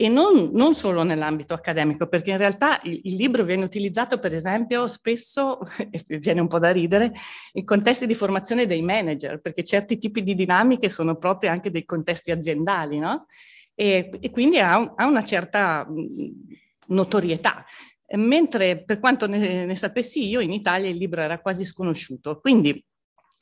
e non, non, solo nell'ambito accademico, perché in realtà il, il, libro viene utilizzato, per esempio, spesso, *laughs* e viene un po' da ridere, in contesti di formazione dei manager, perché certi tipi di dinamiche sono proprio anche dei contesti aziendali, no? E, e quindi ha, ha, una certa notorietà. Mentre per quanto ne, ne sapessi io, in Italia il libro era quasi sconosciuto. Quindi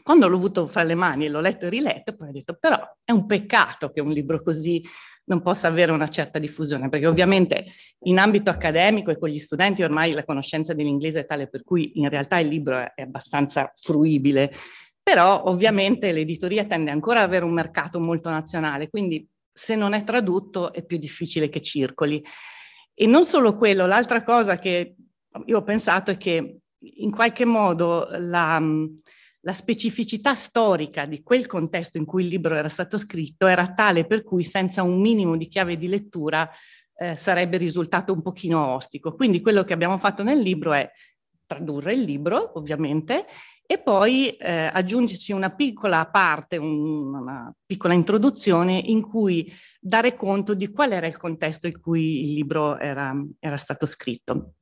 quando l'ho avuto fra le mani e l'ho letto e riletto, poi ho detto, però è un peccato che un libro così non possa avere una certa diffusione, perché ovviamente in ambito accademico e con gli studenti ormai la conoscenza dell'inglese è tale per cui in realtà il libro è abbastanza fruibile, però ovviamente l'editoria tende ancora ad avere un mercato molto nazionale, quindi se non è tradotto è più difficile che circoli. E non solo quello, l'altra cosa che io ho pensato è che in qualche modo la, la specificità storica di quel contesto in cui il libro era stato scritto era tale per cui senza un minimo di chiave di lettura eh, sarebbe risultato un pochino ostico. Quindi quello che abbiamo fatto nel libro è tradurre il libro, ovviamente, e poi eh, aggiungerci una piccola parte, un, una piccola introduzione in cui dare conto di qual era il contesto in cui il libro era, era stato scritto.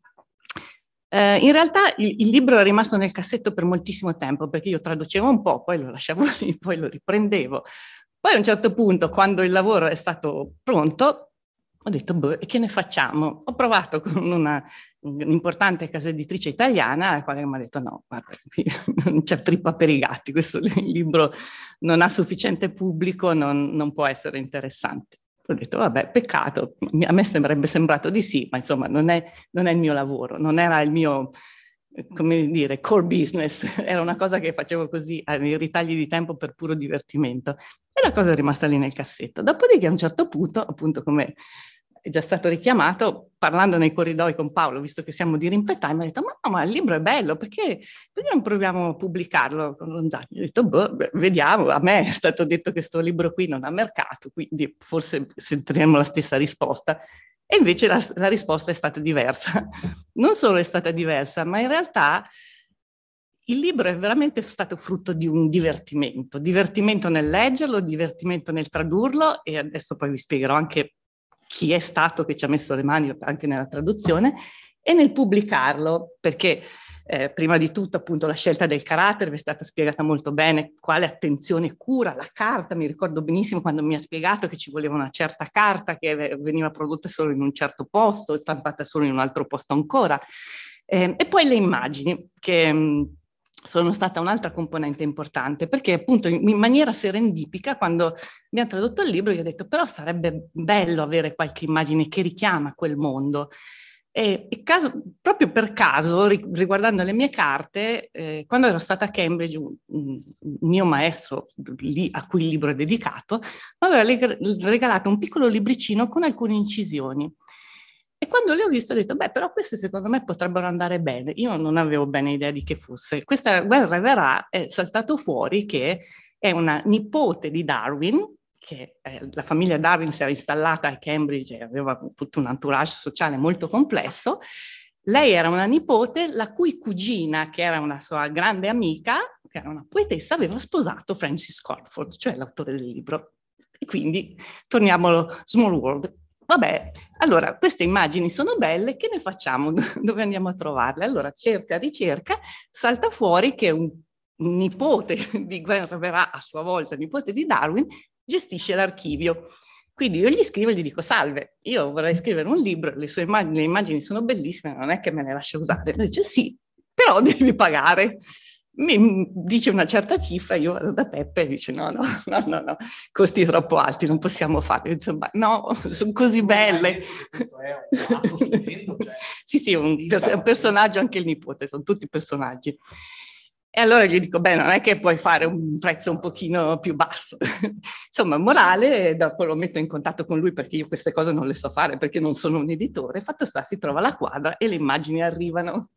Eh, in realtà il, il, libro è rimasto nel cassetto per moltissimo tempo perché io traducevo un po', poi lo lasciavo *laughs* lì, poi lo riprendevo. Poi a un certo punto, quando il lavoro è stato pronto, ho detto, boh, che ne facciamo? Ho provato con una, un'importante casa editrice italiana, la quale mi ha detto, no, guarda, *laughs* non c'è trippa per i gatti, questo *laughs* libro non ha sufficiente pubblico, non, non può essere interessante. Ho detto, vabbè, peccato, a me sembrerebbe sembrato di sì, ma insomma non è, non è il mio lavoro, non era il mio, come dire, core business, *laughs* era una cosa che facevo così, nei ritagli di tempo per puro divertimento. E la cosa è rimasta lì nel cassetto. Dopodiché a un certo punto, appunto come è già stato richiamato, parlando nei corridoi con Paolo, visto che siamo di Rimpetà, mi ha detto, ma, no, ma il libro è bello, perché, perché, non proviamo a pubblicarlo con Ronzagli? Ho detto, boh, vediamo, a me è stato detto che questo libro qui non ha mercato, quindi forse sentiremo la stessa risposta. E invece la, la risposta è stata diversa. *laughs* Non solo è stata diversa, ma in realtà il libro è veramente stato frutto di un divertimento, divertimento nel leggerlo, divertimento nel tradurlo e adesso poi vi spiegherò anche chi è stato che ci ha messo le mani anche nella traduzione e nel pubblicarlo, perché eh, prima di tutto appunto la scelta del carattere vi è stata spiegata molto bene, quale attenzione cura, la carta, mi ricordo benissimo quando mi ha spiegato che ci voleva una certa carta che veniva prodotta solo in un certo posto, stampata solo in un altro posto ancora. Eh, e poi le immagini che sono stata un'altra componente importante, perché appunto in, maniera serendipica, quando abbiamo tradotto il libro, io ho detto però sarebbe bello avere qualche immagine che richiama quel mondo. E, e caso, proprio per caso, riguardando le mie carte, eh, quando ero stata a Cambridge, un, un mio maestro lì, a cui il libro è dedicato, mi aveva regalato un piccolo libricino con alcune incisioni. E quando le ho viste ho detto, beh, però queste secondo me potrebbero andare bene. Io non avevo bene idea di che fosse. Questa guerra verrà è saltato fuori che è una nipote di Darwin, che eh, la famiglia Darwin si era installata a Cambridge e aveva tutto un entourage sociale molto complesso. Lei era una nipote la cui cugina, che era una sua grande amica, che era una poetessa, aveva sposato Francis Corford, cioè l'autore del libro. E quindi torniamo allo Small World. Vabbè, allora queste immagini sono belle, che ne facciamo? *laughs* Dove andiamo a trovarle? Allora cerca, ricerca, salta fuori che un, nipote *laughs* di Guerra a sua volta nipote di Darwin, gestisce l'archivio. Quindi io gli scrivo e gli dico salve, io vorrei scrivere un libro, le sue immagini, le immagini sono bellissime, non è che me le lascia usare. Lui dice sì, però *laughs* devi pagare mi dice una certa cifra, io vado da Peppe e dice no, no, *laughs* no, no, no, costi troppo alti, non possiamo farlo. Insomma, no, *laughs* sono così belle. Cioè. *laughs* sì, sì, un, un personaggio, anche il nipote, sono tutti personaggi. E allora gli dico, beh, non è che puoi fare un prezzo un pochino più basso. Insomma, morale, dopo lo metto in contatto con lui perché io queste cose non le so fare perché non sono un editore. Fatto sta, si trova la quadra e le immagini arrivano.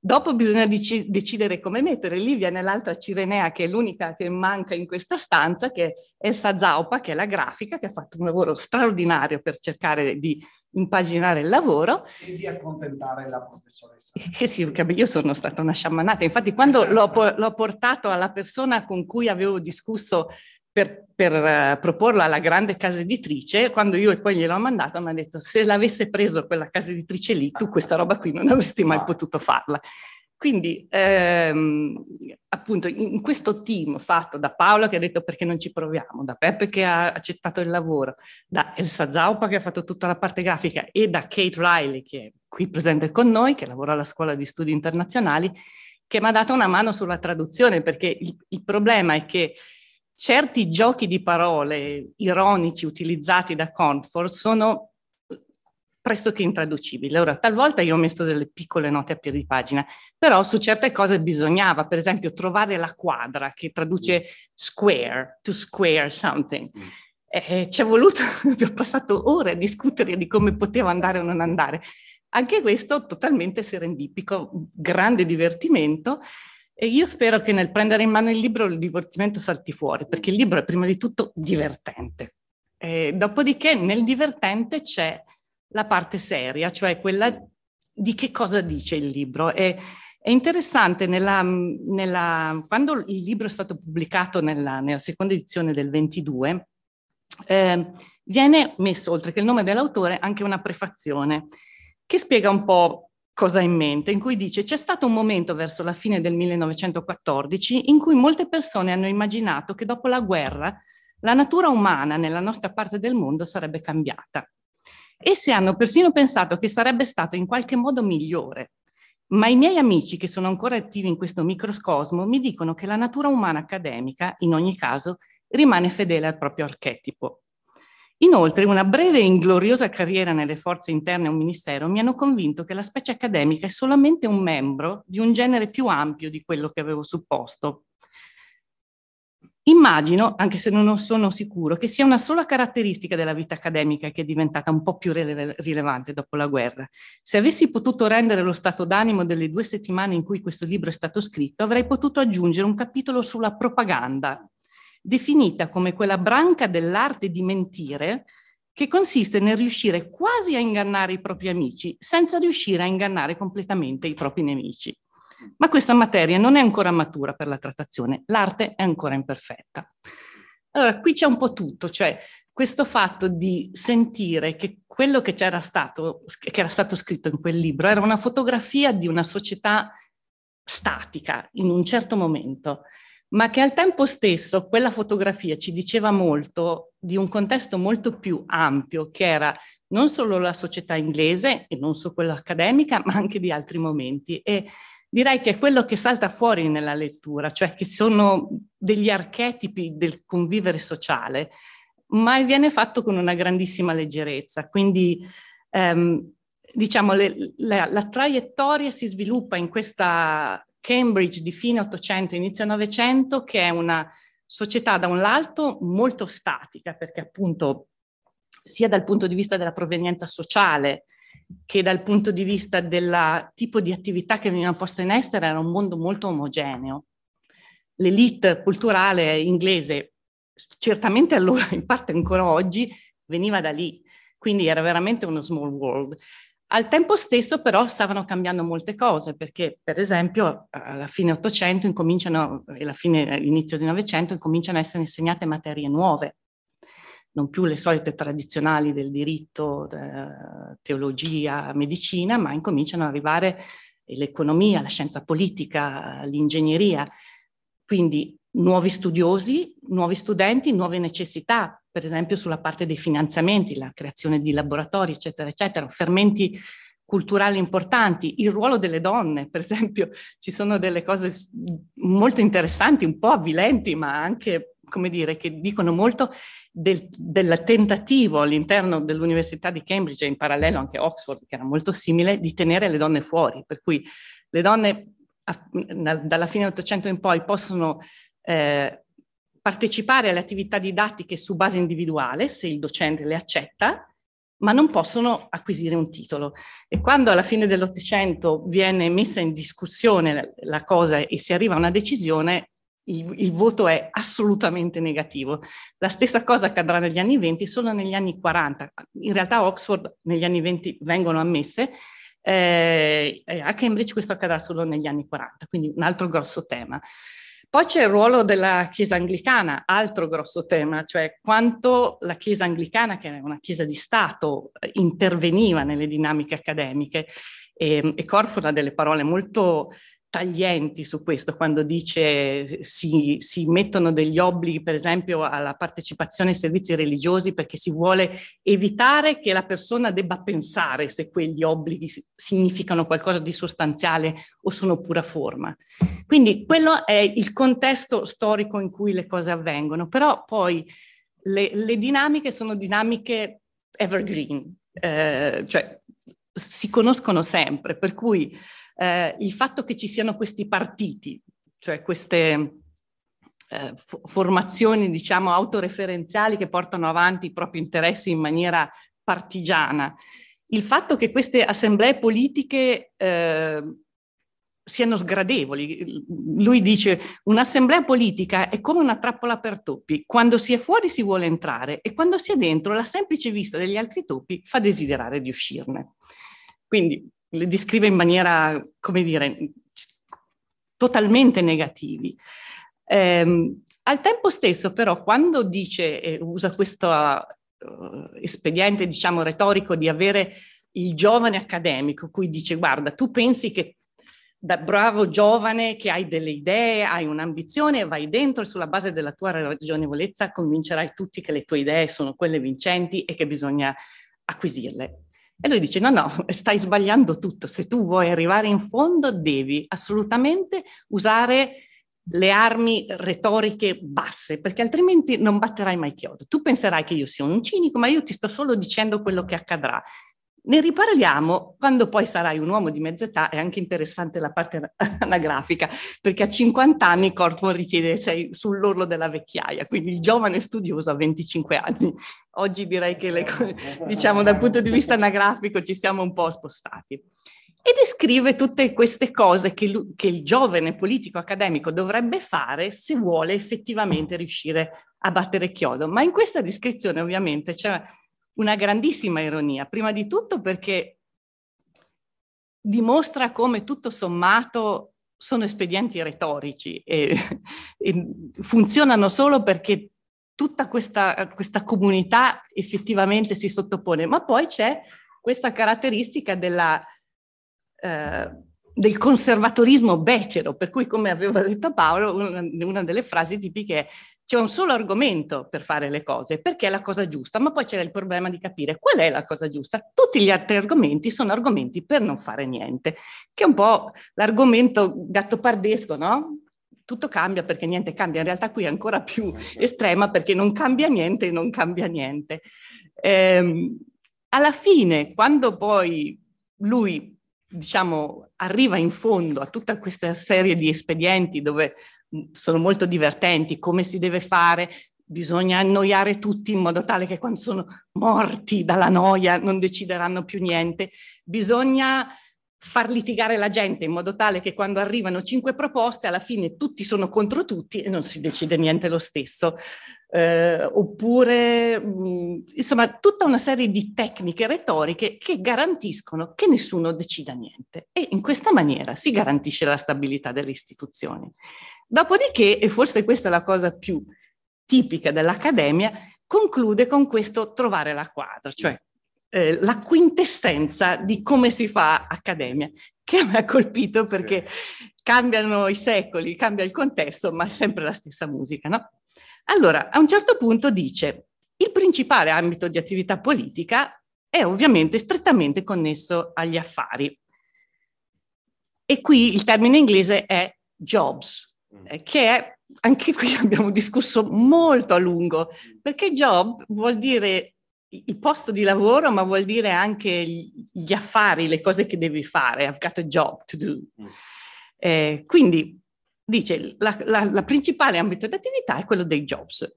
Dopo bisogna dec- decidere come mettere. Lì viene l'altra Cirenea, che è l'unica che manca in questa stanza, che è Elsa Zaupa, che è la grafica, che ha fatto un lavoro straordinario per cercare di impaginare il lavoro. E di accontentare la professoressa. Che sì, io sono stata una sciamanata. Infatti quando l'ho, l'ho portato alla persona con cui avevo discusso per, per uh, proporlo alla grande casa editrice, quando io poi gliel'ho mandato, mi ha detto se l'avesse preso quella casa editrice lì, tu questa roba qui non avresti mai potuto farla. Quindi ehm, appunto in questo team fatto da Paolo che ha detto perché non ci proviamo, da Peppe che ha accettato il lavoro, da Elsa Zaupa che ha fatto tutta la parte grafica e da Kate Riley che è qui presente con noi, che lavora alla scuola di studi internazionali, che mi ha dato una mano sulla traduzione perché il, il problema è che certi giochi di parole ironici utilizzati da Comfort sono pressoché intraducibile. Ora, talvolta io ho messo delle piccole note a piedi pagina, però su certe cose bisognava, per esempio, trovare la quadra che traduce square, to square something. Mm. Eh, ci è voluto, *laughs* abbiamo passato ore a discutere di come poteva andare o non andare. Anche questo totalmente serendipico, grande divertimento. E io spero che nel prendere in mano il libro il divertimento salti fuori, perché il libro è prima di tutto divertente. E dopodiché nel divertente c'è la parte seria, cioè quella di che cosa dice il libro. E, è interessante, nella, nella, quando il libro è stato pubblicato nella, nella seconda edizione del 22, eh, viene messo, oltre che il nome dell'autore, anche una prefazione che spiega un po' cosa in mente, in cui dice c'è stato un momento verso la fine del 1914 in cui molte persone hanno immaginato che dopo la guerra la natura umana nella nostra parte del mondo sarebbe cambiata. Essi hanno persino pensato che sarebbe stato in qualche modo migliore, ma i miei amici che sono ancora attivi in questo microcosmo mi dicono che la natura umana accademica, in ogni caso, rimane fedele al proprio archetipo. Inoltre, una breve e ingloriosa carriera nelle forze interne a un ministero mi hanno convinto che la specie accademica è solamente un membro di un genere più ampio di quello che avevo supposto. Immagino, anche se non sono sicuro, che sia una sola caratteristica della vita accademica che è diventata un po' più rile- rilevante dopo la guerra. Se avessi potuto rendere lo stato d'animo delle due settimane in cui questo libro è stato scritto, avrei potuto aggiungere un capitolo sulla propaganda, definita come quella branca dell'arte di mentire che consiste nel riuscire quasi a ingannare i propri amici senza riuscire a ingannare completamente i propri nemici. Ma questa materia non è ancora matura per la trattazione, l'arte è ancora imperfetta. Allora, qui c'è un po' tutto, cioè questo fatto di sentire che quello che c'era stato, che era stato scritto in quel libro era una fotografia di una società statica in un certo momento, ma che al tempo stesso quella fotografia ci diceva molto di un contesto molto più ampio, che era non solo la società inglese e non solo quella accademica, ma anche di altri momenti. E direi che è quello che salta fuori nella lettura, cioè che sono degli archetipi del convivere sociale, ma viene fatto con una grandissima leggerezza. Quindi ehm, diciamo le, la, la traiettoria si sviluppa in questa Cambridge di fine 800, inizio 900, che è una società da un lato molto statica, perché appunto sia dal punto di vista della provenienza sociale, che dal punto di vista del tipo di attività che venivano poste in essere era un mondo molto omogeneo. L'elite culturale inglese, certamente allora, *laughs* in parte ancora oggi, veniva da lì, quindi era veramente uno small world. Al tempo stesso però stavano cambiando molte cose perché per esempio alla fine 800 incominciano e alla fine inizio di 900 incominciano a essere insegnate materie nuove non più le solite tradizionali del diritto, teologia, medicina, ma incominciano ad arrivare l'economia, la scienza politica, l'ingegneria. Quindi nuovi studiosi, nuovi studenti, nuove necessità, per esempio sulla parte dei finanziamenti, la creazione di laboratori, eccetera, eccetera, fermenti culturali importanti, il ruolo delle donne, per esempio, ci sono delle cose molto interessanti, un po' avvilenti, ma anche come dire, che dicono molto del, del, tentativo all'interno dell'Università di Cambridge e in parallelo anche Oxford, che era molto simile, di tenere le donne fuori. Per cui le donne dalla fine dell'Ottocento in poi possono eh, partecipare alle attività didattiche su base individuale, se il docente le accetta, ma non possono acquisire un titolo. E quando alla fine dell'Ottocento viene messa in discussione la cosa e si arriva a una decisione, il, il, voto è assolutamente negativo. La stessa cosa accadrà negli anni 20, solo negli anni 40. In realtà Oxford negli anni 20 vengono ammesse, eh, a Cambridge questo accadrà solo negli anni 40, quindi un altro grosso tema. Poi c'è il ruolo della Chiesa anglicana, altro grosso tema, cioè quanto la Chiesa anglicana, che è una Chiesa di Stato, interveniva nelle dinamiche accademiche. E, e Corfo ha delle parole molto taglienti su questo, quando dice si, si mettono degli obblighi, per esempio, alla partecipazione ai servizi religiosi perché si vuole evitare che la persona debba pensare se quegli obblighi significano qualcosa di sostanziale o sono pura forma. Quindi quello è il contesto storico in cui le cose avvengono, però poi le, le dinamiche sono dinamiche evergreen, eh, cioè si conoscono sempre, per cui eh, il fatto che ci siano questi partiti, cioè queste eh, formazioni, diciamo, autoreferenziali che portano avanti i propri interessi in maniera partigiana, il fatto che queste assemblee politiche eh, siano sgradevoli. Lui dice un'assemblea politica è come una trappola per topi, quando si è fuori si vuole entrare e quando si è dentro la semplice vista degli altri topi fa desiderare di uscirne. Quindi le descrive in maniera, come dire, totalmente negativi. Eh, al tempo stesso, però, quando dice e usa questo uh, espediente, diciamo, retorico di avere il giovane accademico, cui dice: Guarda, tu pensi che da bravo giovane che hai delle idee, hai un'ambizione, vai dentro e sulla base della tua ragionevolezza convincerai tutti che le tue idee sono quelle vincenti e che bisogna acquisirle. E lui dice: No, no, *laughs* stai sbagliando tutto. Se tu vuoi arrivare in fondo, devi assolutamente usare le armi retoriche basse, perché altrimenti non batterai mai chiodo. Tu penserai che io sia un cinico, ma io ti sto solo dicendo quello che accadrà. Ne riparliamo quando poi sarai un uomo di mezza età, è anche interessante la parte anagrafica, perché a 50 anni Cortman ritiene sei sull'orlo della vecchiaia, quindi il giovane studioso a 25 anni. Oggi direi che le, diciamo dal punto di vista anagrafico ci siamo un po' spostati. E descrive tutte queste cose che, lui, che il giovane politico accademico dovrebbe fare se vuole effettivamente riuscire a battere chiodo. Ma in questa descrizione ovviamente c'è una grandissima ironia, prima di tutto perché dimostra come tutto sommato sono espedienti retorici e, *laughs* e funzionano solo perché tutta questa, questa, comunità effettivamente si sottopone, ma poi c'è questa caratteristica della, eh, del conservatorismo becero, per cui come aveva detto Paolo, una, una delle frasi tipiche è c'è un solo argomento per fare le cose, perché è la cosa giusta, ma poi c'è il problema di capire qual è la cosa giusta. Tutti gli altri argomenti sono argomenti per non fare niente, che è un po' l'argomento gattopardesco, no? Tutto cambia perché niente cambia, in realtà qui è ancora più estrema perché non cambia niente e non cambia niente. Ehm, alla fine, quando poi lui, diciamo, arriva in fondo a tutta questa serie di espedienti dove sono molto divertenti, come si deve fare, bisogna annoiare tutti in modo tale che quando sono morti dalla noia non decideranno più niente, bisogna far litigare la gente in modo tale che quando arrivano cinque proposte alla fine tutti sono contro tutti e non si decide niente lo stesso. Eh, oppure mh, insomma tutta una serie di tecniche retoriche che garantiscono che nessuno decida niente e in questa maniera si garantisce la stabilità delle istituzioni. Dopodiché, e forse questa è la cosa più tipica dell'Accademia, conclude con questo trovare la quadra, cioè eh, la quintessenza di come si fa accademia, che mi ha colpito perché sì. cambiano i secoli, cambia il contesto, ma è sempre la stessa musica, no? Allora, a un certo punto dice, il principale ambito di attività politica è ovviamente strettamente connesso agli affari. E qui il termine inglese è jobs, che è, anche qui *laughs* abbiamo discusso molto a lungo, perché job vuol dire il posto di lavoro, ma vuol dire anche gli affari, le cose che devi fare. I've got a job to do. Mm. Eh, quindi dice la, la, la principale ambito di attività è quello dei jobs.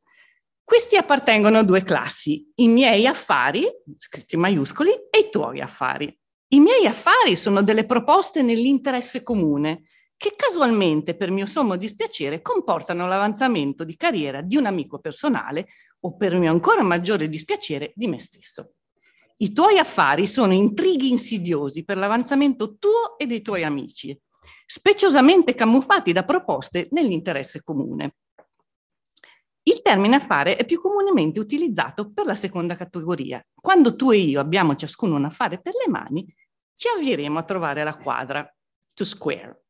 Questi appartengono a due classi, i miei affari, scritti in maiuscoli, e i tuoi affari. I miei affari sono delle proposte nell'interesse comune che casualmente, per mio sommo dispiacere, comportano l'avanzamento di carriera di un amico personale o, per mio ancora maggiore dispiacere, di me stesso. I tuoi affari sono intrighi insidiosi per l'avanzamento tuo e dei tuoi amici, speciosamente camuffati da proposte nell'interesse comune. Il termine affare è più comunemente utilizzato per la seconda categoria. Quando tu e io abbiamo ciascuno un affare per le mani, ci avvieremo a trovare la quadra, to square.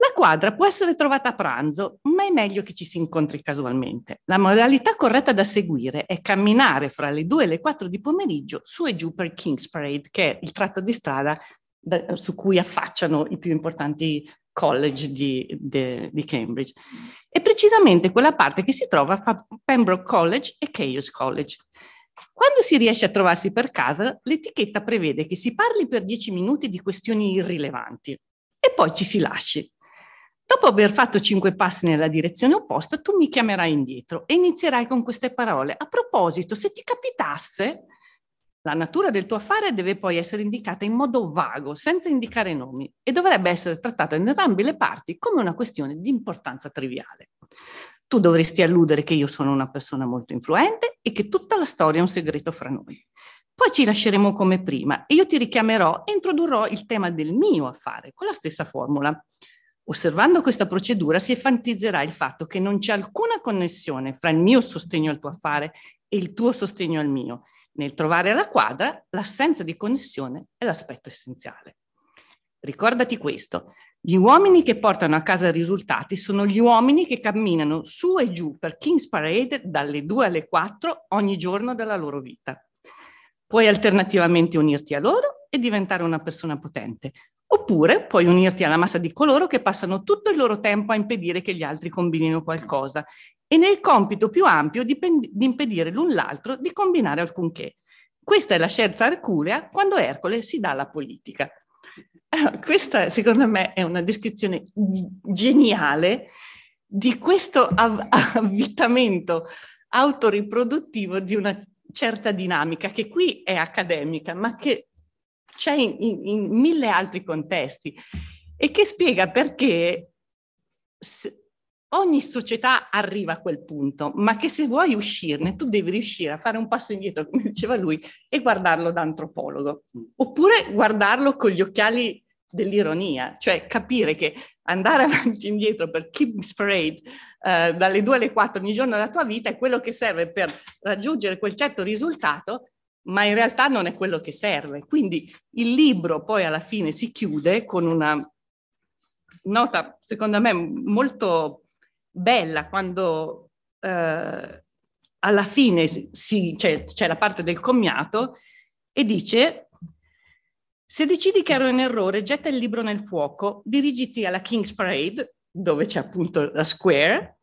La quadra può essere trovata a pranzo, ma è meglio che ci si incontri casualmente. La modalità corretta da seguire è camminare fra le 2 e le 4 di pomeriggio su e giù per King's Parade, che è il tratto di strada da, su cui affacciano i più importanti college di, de, di, Cambridge. E precisamente quella parte che si trova fra Pembroke College e Caius College. Quando si riesce a trovarsi per casa, l'etichetta prevede che si parli per 10 minuti di questioni irrilevanti e poi ci si lasci. Dopo aver fatto cinque passi nella direzione opposta, tu mi chiamerai indietro e inizierai con queste parole. A proposito, se ti capitasse, la natura del tuo affare deve poi essere indicata in modo vago, senza indicare nomi, e dovrebbe essere trattata in entrambe le parti come una questione di importanza triviale. Tu dovresti alludere che io sono una persona molto influente e che tutta la storia è un segreto fra noi. Poi ci lasceremo come prima e io ti richiamerò e introdurrò il tema del mio affare con la stessa formula. Osservando questa procedura si enfatizzerà il fatto che non c'è alcuna connessione fra il mio sostegno al tuo affare e il tuo sostegno al mio. Nel trovare la quadra, l'assenza di connessione è l'aspetto essenziale. Ricordati questo, gli uomini che portano a casa risultati sono gli uomini che camminano su e giù per King's Parade dalle 2 alle 4 ogni giorno della loro vita. Puoi alternativamente unirti a loro e diventare una persona potente, Oppure puoi unirti alla massa di coloro che passano tutto il loro tempo a impedire che gli altri combinino qualcosa e nel compito più ampio di, di impedire l'un l'altro di combinare alcunché. Questa è la scelta erculea quando Ercole si dà alla politica. Allora, questa secondo me è una descrizione geniale di questo av- avvitamento autoriproduttivo di una certa dinamica che qui è accademica, ma che c'è in, in, in mille altri contesti e che spiega perché ogni società arriva a quel punto, ma che se vuoi uscirne tu devi riuscire a fare un passo indietro, come diceva lui, e guardarlo da antropologo, oppure guardarlo con gli occhiali dell'ironia, cioè capire che andare avanti e indietro per King's Parade eh, dalle 2 alle 4 ogni giorno della tua vita è quello che serve per raggiungere quel certo risultato ma in realtà non è quello che serve. Quindi il libro poi alla fine si chiude con una nota, secondo me, molto bella quando eh, alla fine si, c'è, c'è la parte del commiato e dice se decidi che ero in errore, getta il libro nel fuoco, dirigiti alla King's Parade, dove c'è appunto la Square,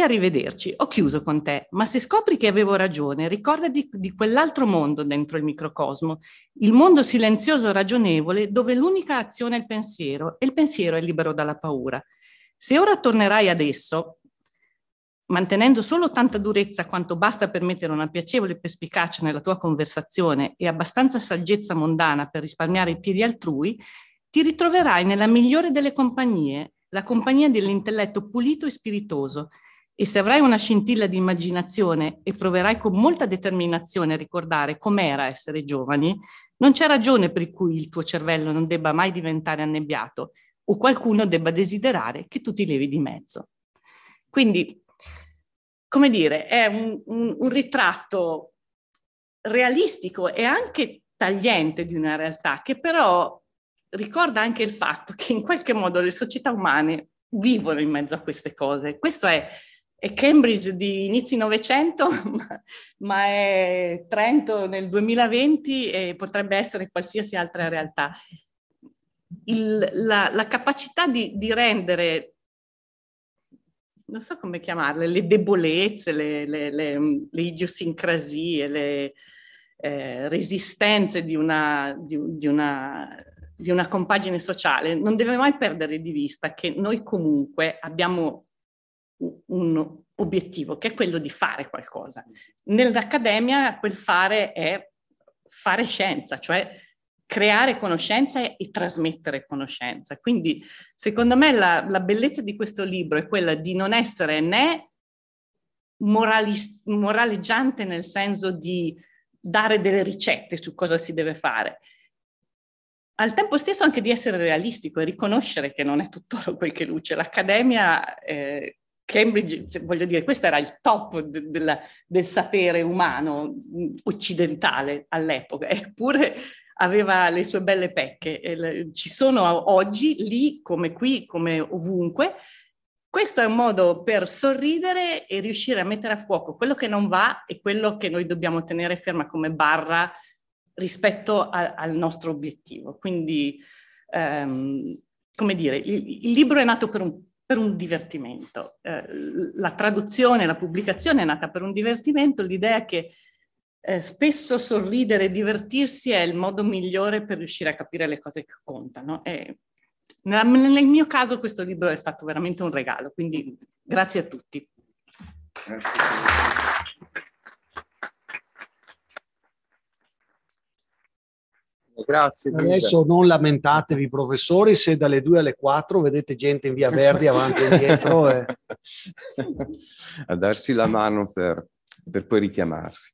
e arrivederci, ho chiuso con te, ma se scopri che avevo ragione, ricordati di quell'altro mondo dentro il microcosmo, il mondo silenzioso ragionevole dove l'unica azione è il pensiero e il pensiero è libero dalla paura. Se ora tornerai ad esso, mantenendo solo tanta durezza quanto basta per mettere una piacevole perspicacia nella tua conversazione e abbastanza saggezza mondana per risparmiare i piedi altrui, ti ritroverai nella migliore delle compagnie, la compagnia dell'intelletto pulito e spiritoso, e se avrai una scintilla di immaginazione e proverai con molta determinazione a ricordare com'era essere giovani, non c'è ragione per cui il tuo cervello non debba mai diventare annebbiato o qualcuno debba desiderare che tu ti levi di mezzo. Quindi, come dire, è un, un, un ritratto realistico e anche tagliente di una realtà che però ricorda anche il fatto che in qualche modo le società umane vivono in mezzo a queste cose. Questo è è Cambridge di inizi Novecento, *laughs* ma, è Trento nel 2020 e potrebbe essere qualsiasi altra realtà. Il, la, la, capacità di, di, rendere, non so come chiamarle, le debolezze, le, le, le, le idiosincrasie, le eh, resistenze di una, di, di una di una compagine sociale, non deve mai perdere di vista che noi comunque abbiamo un obiettivo, che è quello di fare qualcosa. Nell'accademia quel fare è fare scienza, cioè creare conoscenza e trasmettere conoscenza. Quindi, secondo me, la, la bellezza di questo libro è quella di non essere né moralis- moraleggiante nel senso di dare delle ricette su cosa si deve fare, al tempo stesso anche di essere realistico e riconoscere che non è tutto quel che luce. L'Accademia eh, Cambridge, voglio dire, questo era il top de- de- del sapere umano occidentale all'epoca, eppure aveva le sue belle pecche. Ci sono oggi, lì come qui, come ovunque. Questo è un modo per sorridere e riuscire a mettere a fuoco quello che non va e quello che noi dobbiamo tenere ferma come barra rispetto a, al nostro obiettivo. Quindi, um, come dire, il, il, libro è nato per un, per un divertimento, eh, la traduzione, la pubblicazione è nata per un divertimento, l'idea che eh, spesso sorridere e divertirsi è il modo migliore per riuscire a capire le cose che contano. E nel mio caso questo libro è stato veramente un regalo, quindi grazie a tutti. Grazie. Grazie. Adesso non lamentatevi professori se dalle 2 alle 4 vedete gente in via Verdi avanti e indietro. E... A darsi la mano per, per poi richiamarsi.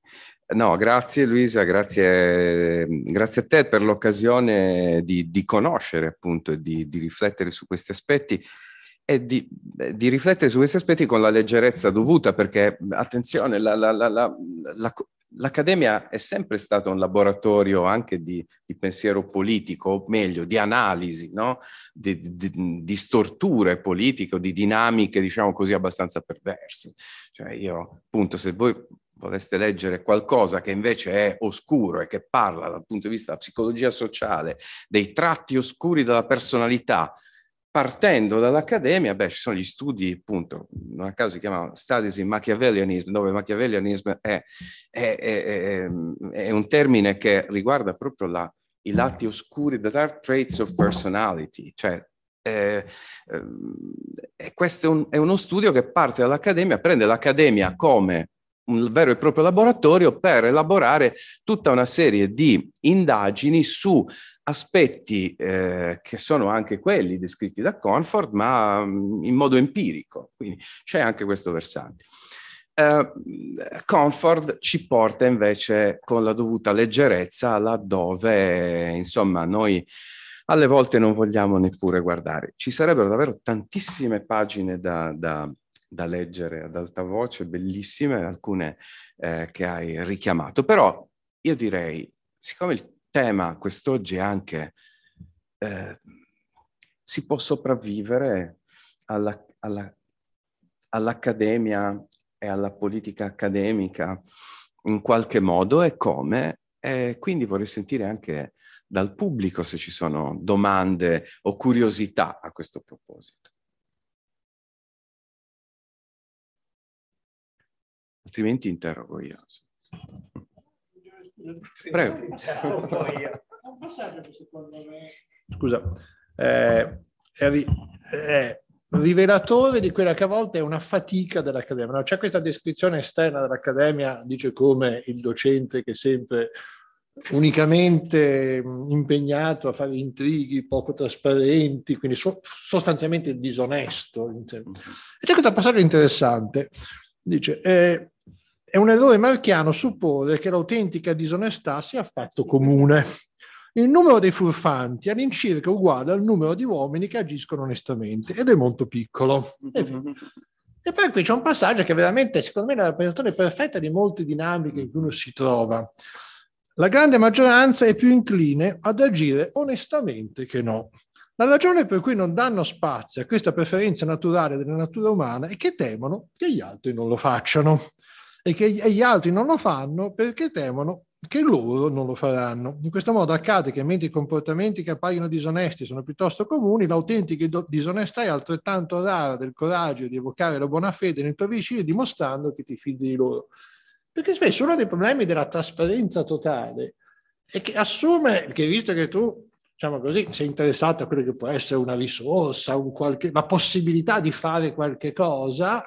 No, grazie Luisa, grazie, grazie a te per l'occasione di, di conoscere appunto e di, di, riflettere su questi aspetti e di, di, riflettere su questi aspetti con la leggerezza dovuta perché attenzione, la, la, la, l'Accademia è sempre stata un laboratorio anche di, di pensiero politico, o meglio, di analisi, no? di, di, di, storture politiche, di dinamiche, diciamo così, abbastanza perverse. Cioè io, appunto, se voi voleste leggere qualcosa che invece è oscuro e che parla dal punto di vista della psicologia sociale, dei tratti oscuri della personalità, partendo dall'accademia, beh, ci sono gli studi, appunto, non a caso si chiamano Studies in Machiavellianism, dove Machiavellianism è, è, è, è un termine che riguarda proprio la, i lati oscuri, the dark traits of personality, cioè eh, eh, questo un, è uno studio che parte dall'accademia, prende l'accademia come un vero e proprio laboratorio per elaborare tutta una serie di indagini su aspetti eh, che sono anche quelli descritti da Conford, ma mm, in modo empirico. Quindi c'è anche questo versante. Uh, Comfort ci porta invece con la dovuta leggerezza laddove, insomma, noi alle volte non vogliamo neppure guardare. Ci sarebbero davvero tantissime pagine da, da, da leggere ad alta voce, bellissime, alcune eh, che hai richiamato, però io direi, siccome il tema quest'oggi è anche eh, si può sopravvivere alla, alla, all'accademia e alla politica accademica in qualche modo e come, e quindi vorrei sentire anche dal pubblico se ci sono domande o curiosità a questo proposito. Altrimenti interrogo io. Prego. *laughs* Scusa, eh, è, è, rivelatore di quella che a volte è una fatica dell'Accademia. No, c'è questa descrizione esterna dell'Accademia, dice come il docente che è sempre unicamente impegnato a fare intrighi poco trasparenti, quindi so, sostanzialmente disonesto. E c'è questo passaggio interessante, dice, eh, è un errore marchiano supporre che l'autentica disonestà sia affatto comune. Il numero dei furfanti è all'incirca uguale al numero di uomini che agiscono onestamente ed è molto piccolo. *laughs* E poi qui c'è un passaggio che veramente, secondo me, è la rappresentazione perfetta di molte dinamiche in cui uno si trova. La grande maggioranza è più incline ad agire onestamente che no. La ragione per cui non danno spazio a questa preferenza naturale della natura umana è che temono che gli altri non lo facciano e che gli altri non lo fanno perché temono che loro non lo faranno. In questo modo accade che mentre i comportamenti che appaiono disonesti sono piuttosto comuni, l'autentica disonestà è altrettanto rara del coraggio di evocare la buona fede nei tuoi vicini dimostrando che ti fidi di loro. Perché spesso uno dei problemi della trasparenza totale è che assume che visto che tu diciamo così, sei interessato a quello che può essere una risorsa, un qualche, la possibilità di fare qualche cosa,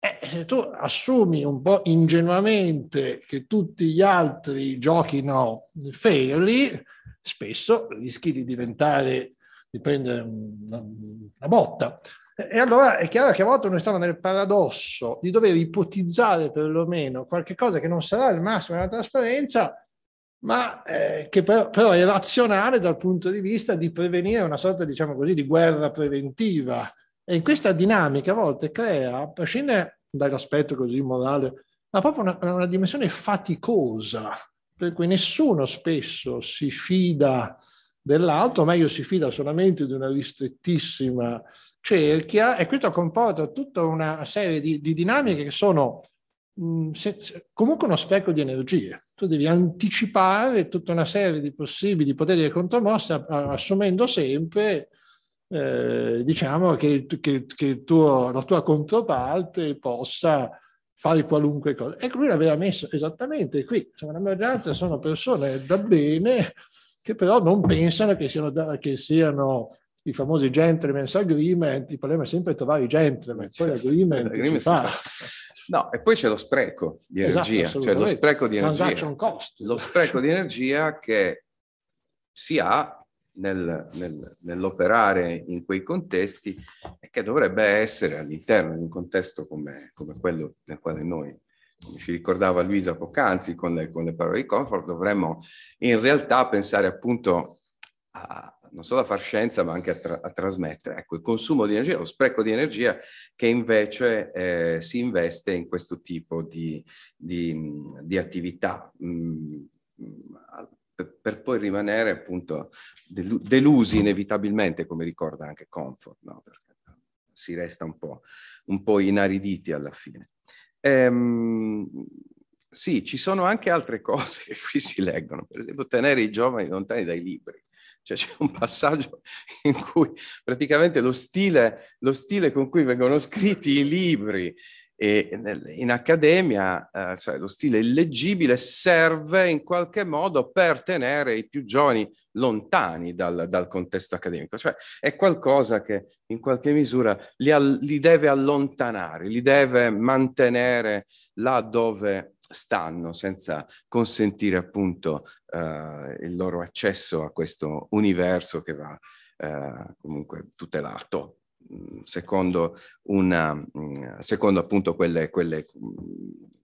eh, se tu assumi un po' ingenuamente che tutti gli altri giochino fairly, spesso rischi di diventare, di prendere una, una botta. E allora è chiaro che a volte noi stiamo nel paradosso di dover ipotizzare perlomeno qualche cosa che non sarà il massimo della trasparenza, ma eh, che però, però, è razionale dal punto di vista di prevenire una sorta, diciamo così, di guerra preventiva. E in questa dinamica a volte crea, a prescindere dall'aspetto così morale, ma proprio una, una dimensione faticosa, per cui nessuno spesso si fida dell'altro, meglio si fida solamente di una ristrettissima cerchia e questo comporta tutta una serie di, di dinamiche che sono mh, se, se, comunque uno spreco di energie. Tu devi anticipare tutta una serie di possibili poteri e contromosse assumendo sempre eh, diciamo che, che, che tuo, la tua controparte possa fare qualunque cosa. E lui l'aveva messo esattamente qui. Insomma, la maggioranza sono persone da bene che però non pensano che siano, da, che siano i famosi gentleman's agreement, il problema è sempre trovare i gentleman, poi certo, l'agreement, l'agreement si fa. No, e poi c'è lo spreco di esatto, energia, cioè lo spreco di energia, lo spreco di energia che si ha nel, nel, nell'operare in quei contesti e che dovrebbe essere all'interno di un contesto come, come quello nel quale noi come ci ricordava Luisa poc'anzi con le, con le parole di comfort, dovremmo in realtà pensare appunto a, non solo a far scienza, ma anche a, tra- a, trasmettere. Ecco, il consumo di energia, lo spreco di energia che invece eh, si investe in questo tipo di, di, di attività. Mm, per, poi rimanere appunto delu- delusi inevitabilmente, come ricorda anche Comfort, no? perché si resta un po', un po' inariditi alla fine. Ehm, sì, ci sono anche altre *laughs* cose che qui si leggono, per esempio tenere i giovani lontani dai libri. Cioè c'è un passaggio in cui praticamente lo stile, lo stile con cui vengono scritti i libri e in accademia, eh, cioè lo stile illeggibile serve in qualche modo per tenere i più giovani lontani dal, dal contesto accademico, cioè è qualcosa che in qualche misura li, li deve allontanare, li deve mantenere là dove stanno senza consentire appunto eh, il loro accesso a questo universo che va eh, comunque tutelato secondo, una, secondo appunto quelle, quelle,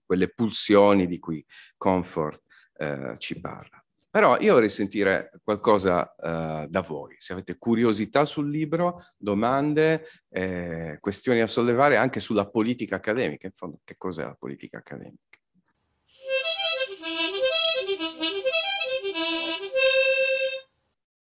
quelle, pulsioni di cui Comfort eh, ci parla. Però io vorrei sentire qualcosa eh, da voi, se avete curiosità sul libro, domande, eh, questioni da sollevare anche sulla politica accademica, in fondo che cos'è la politica accademica?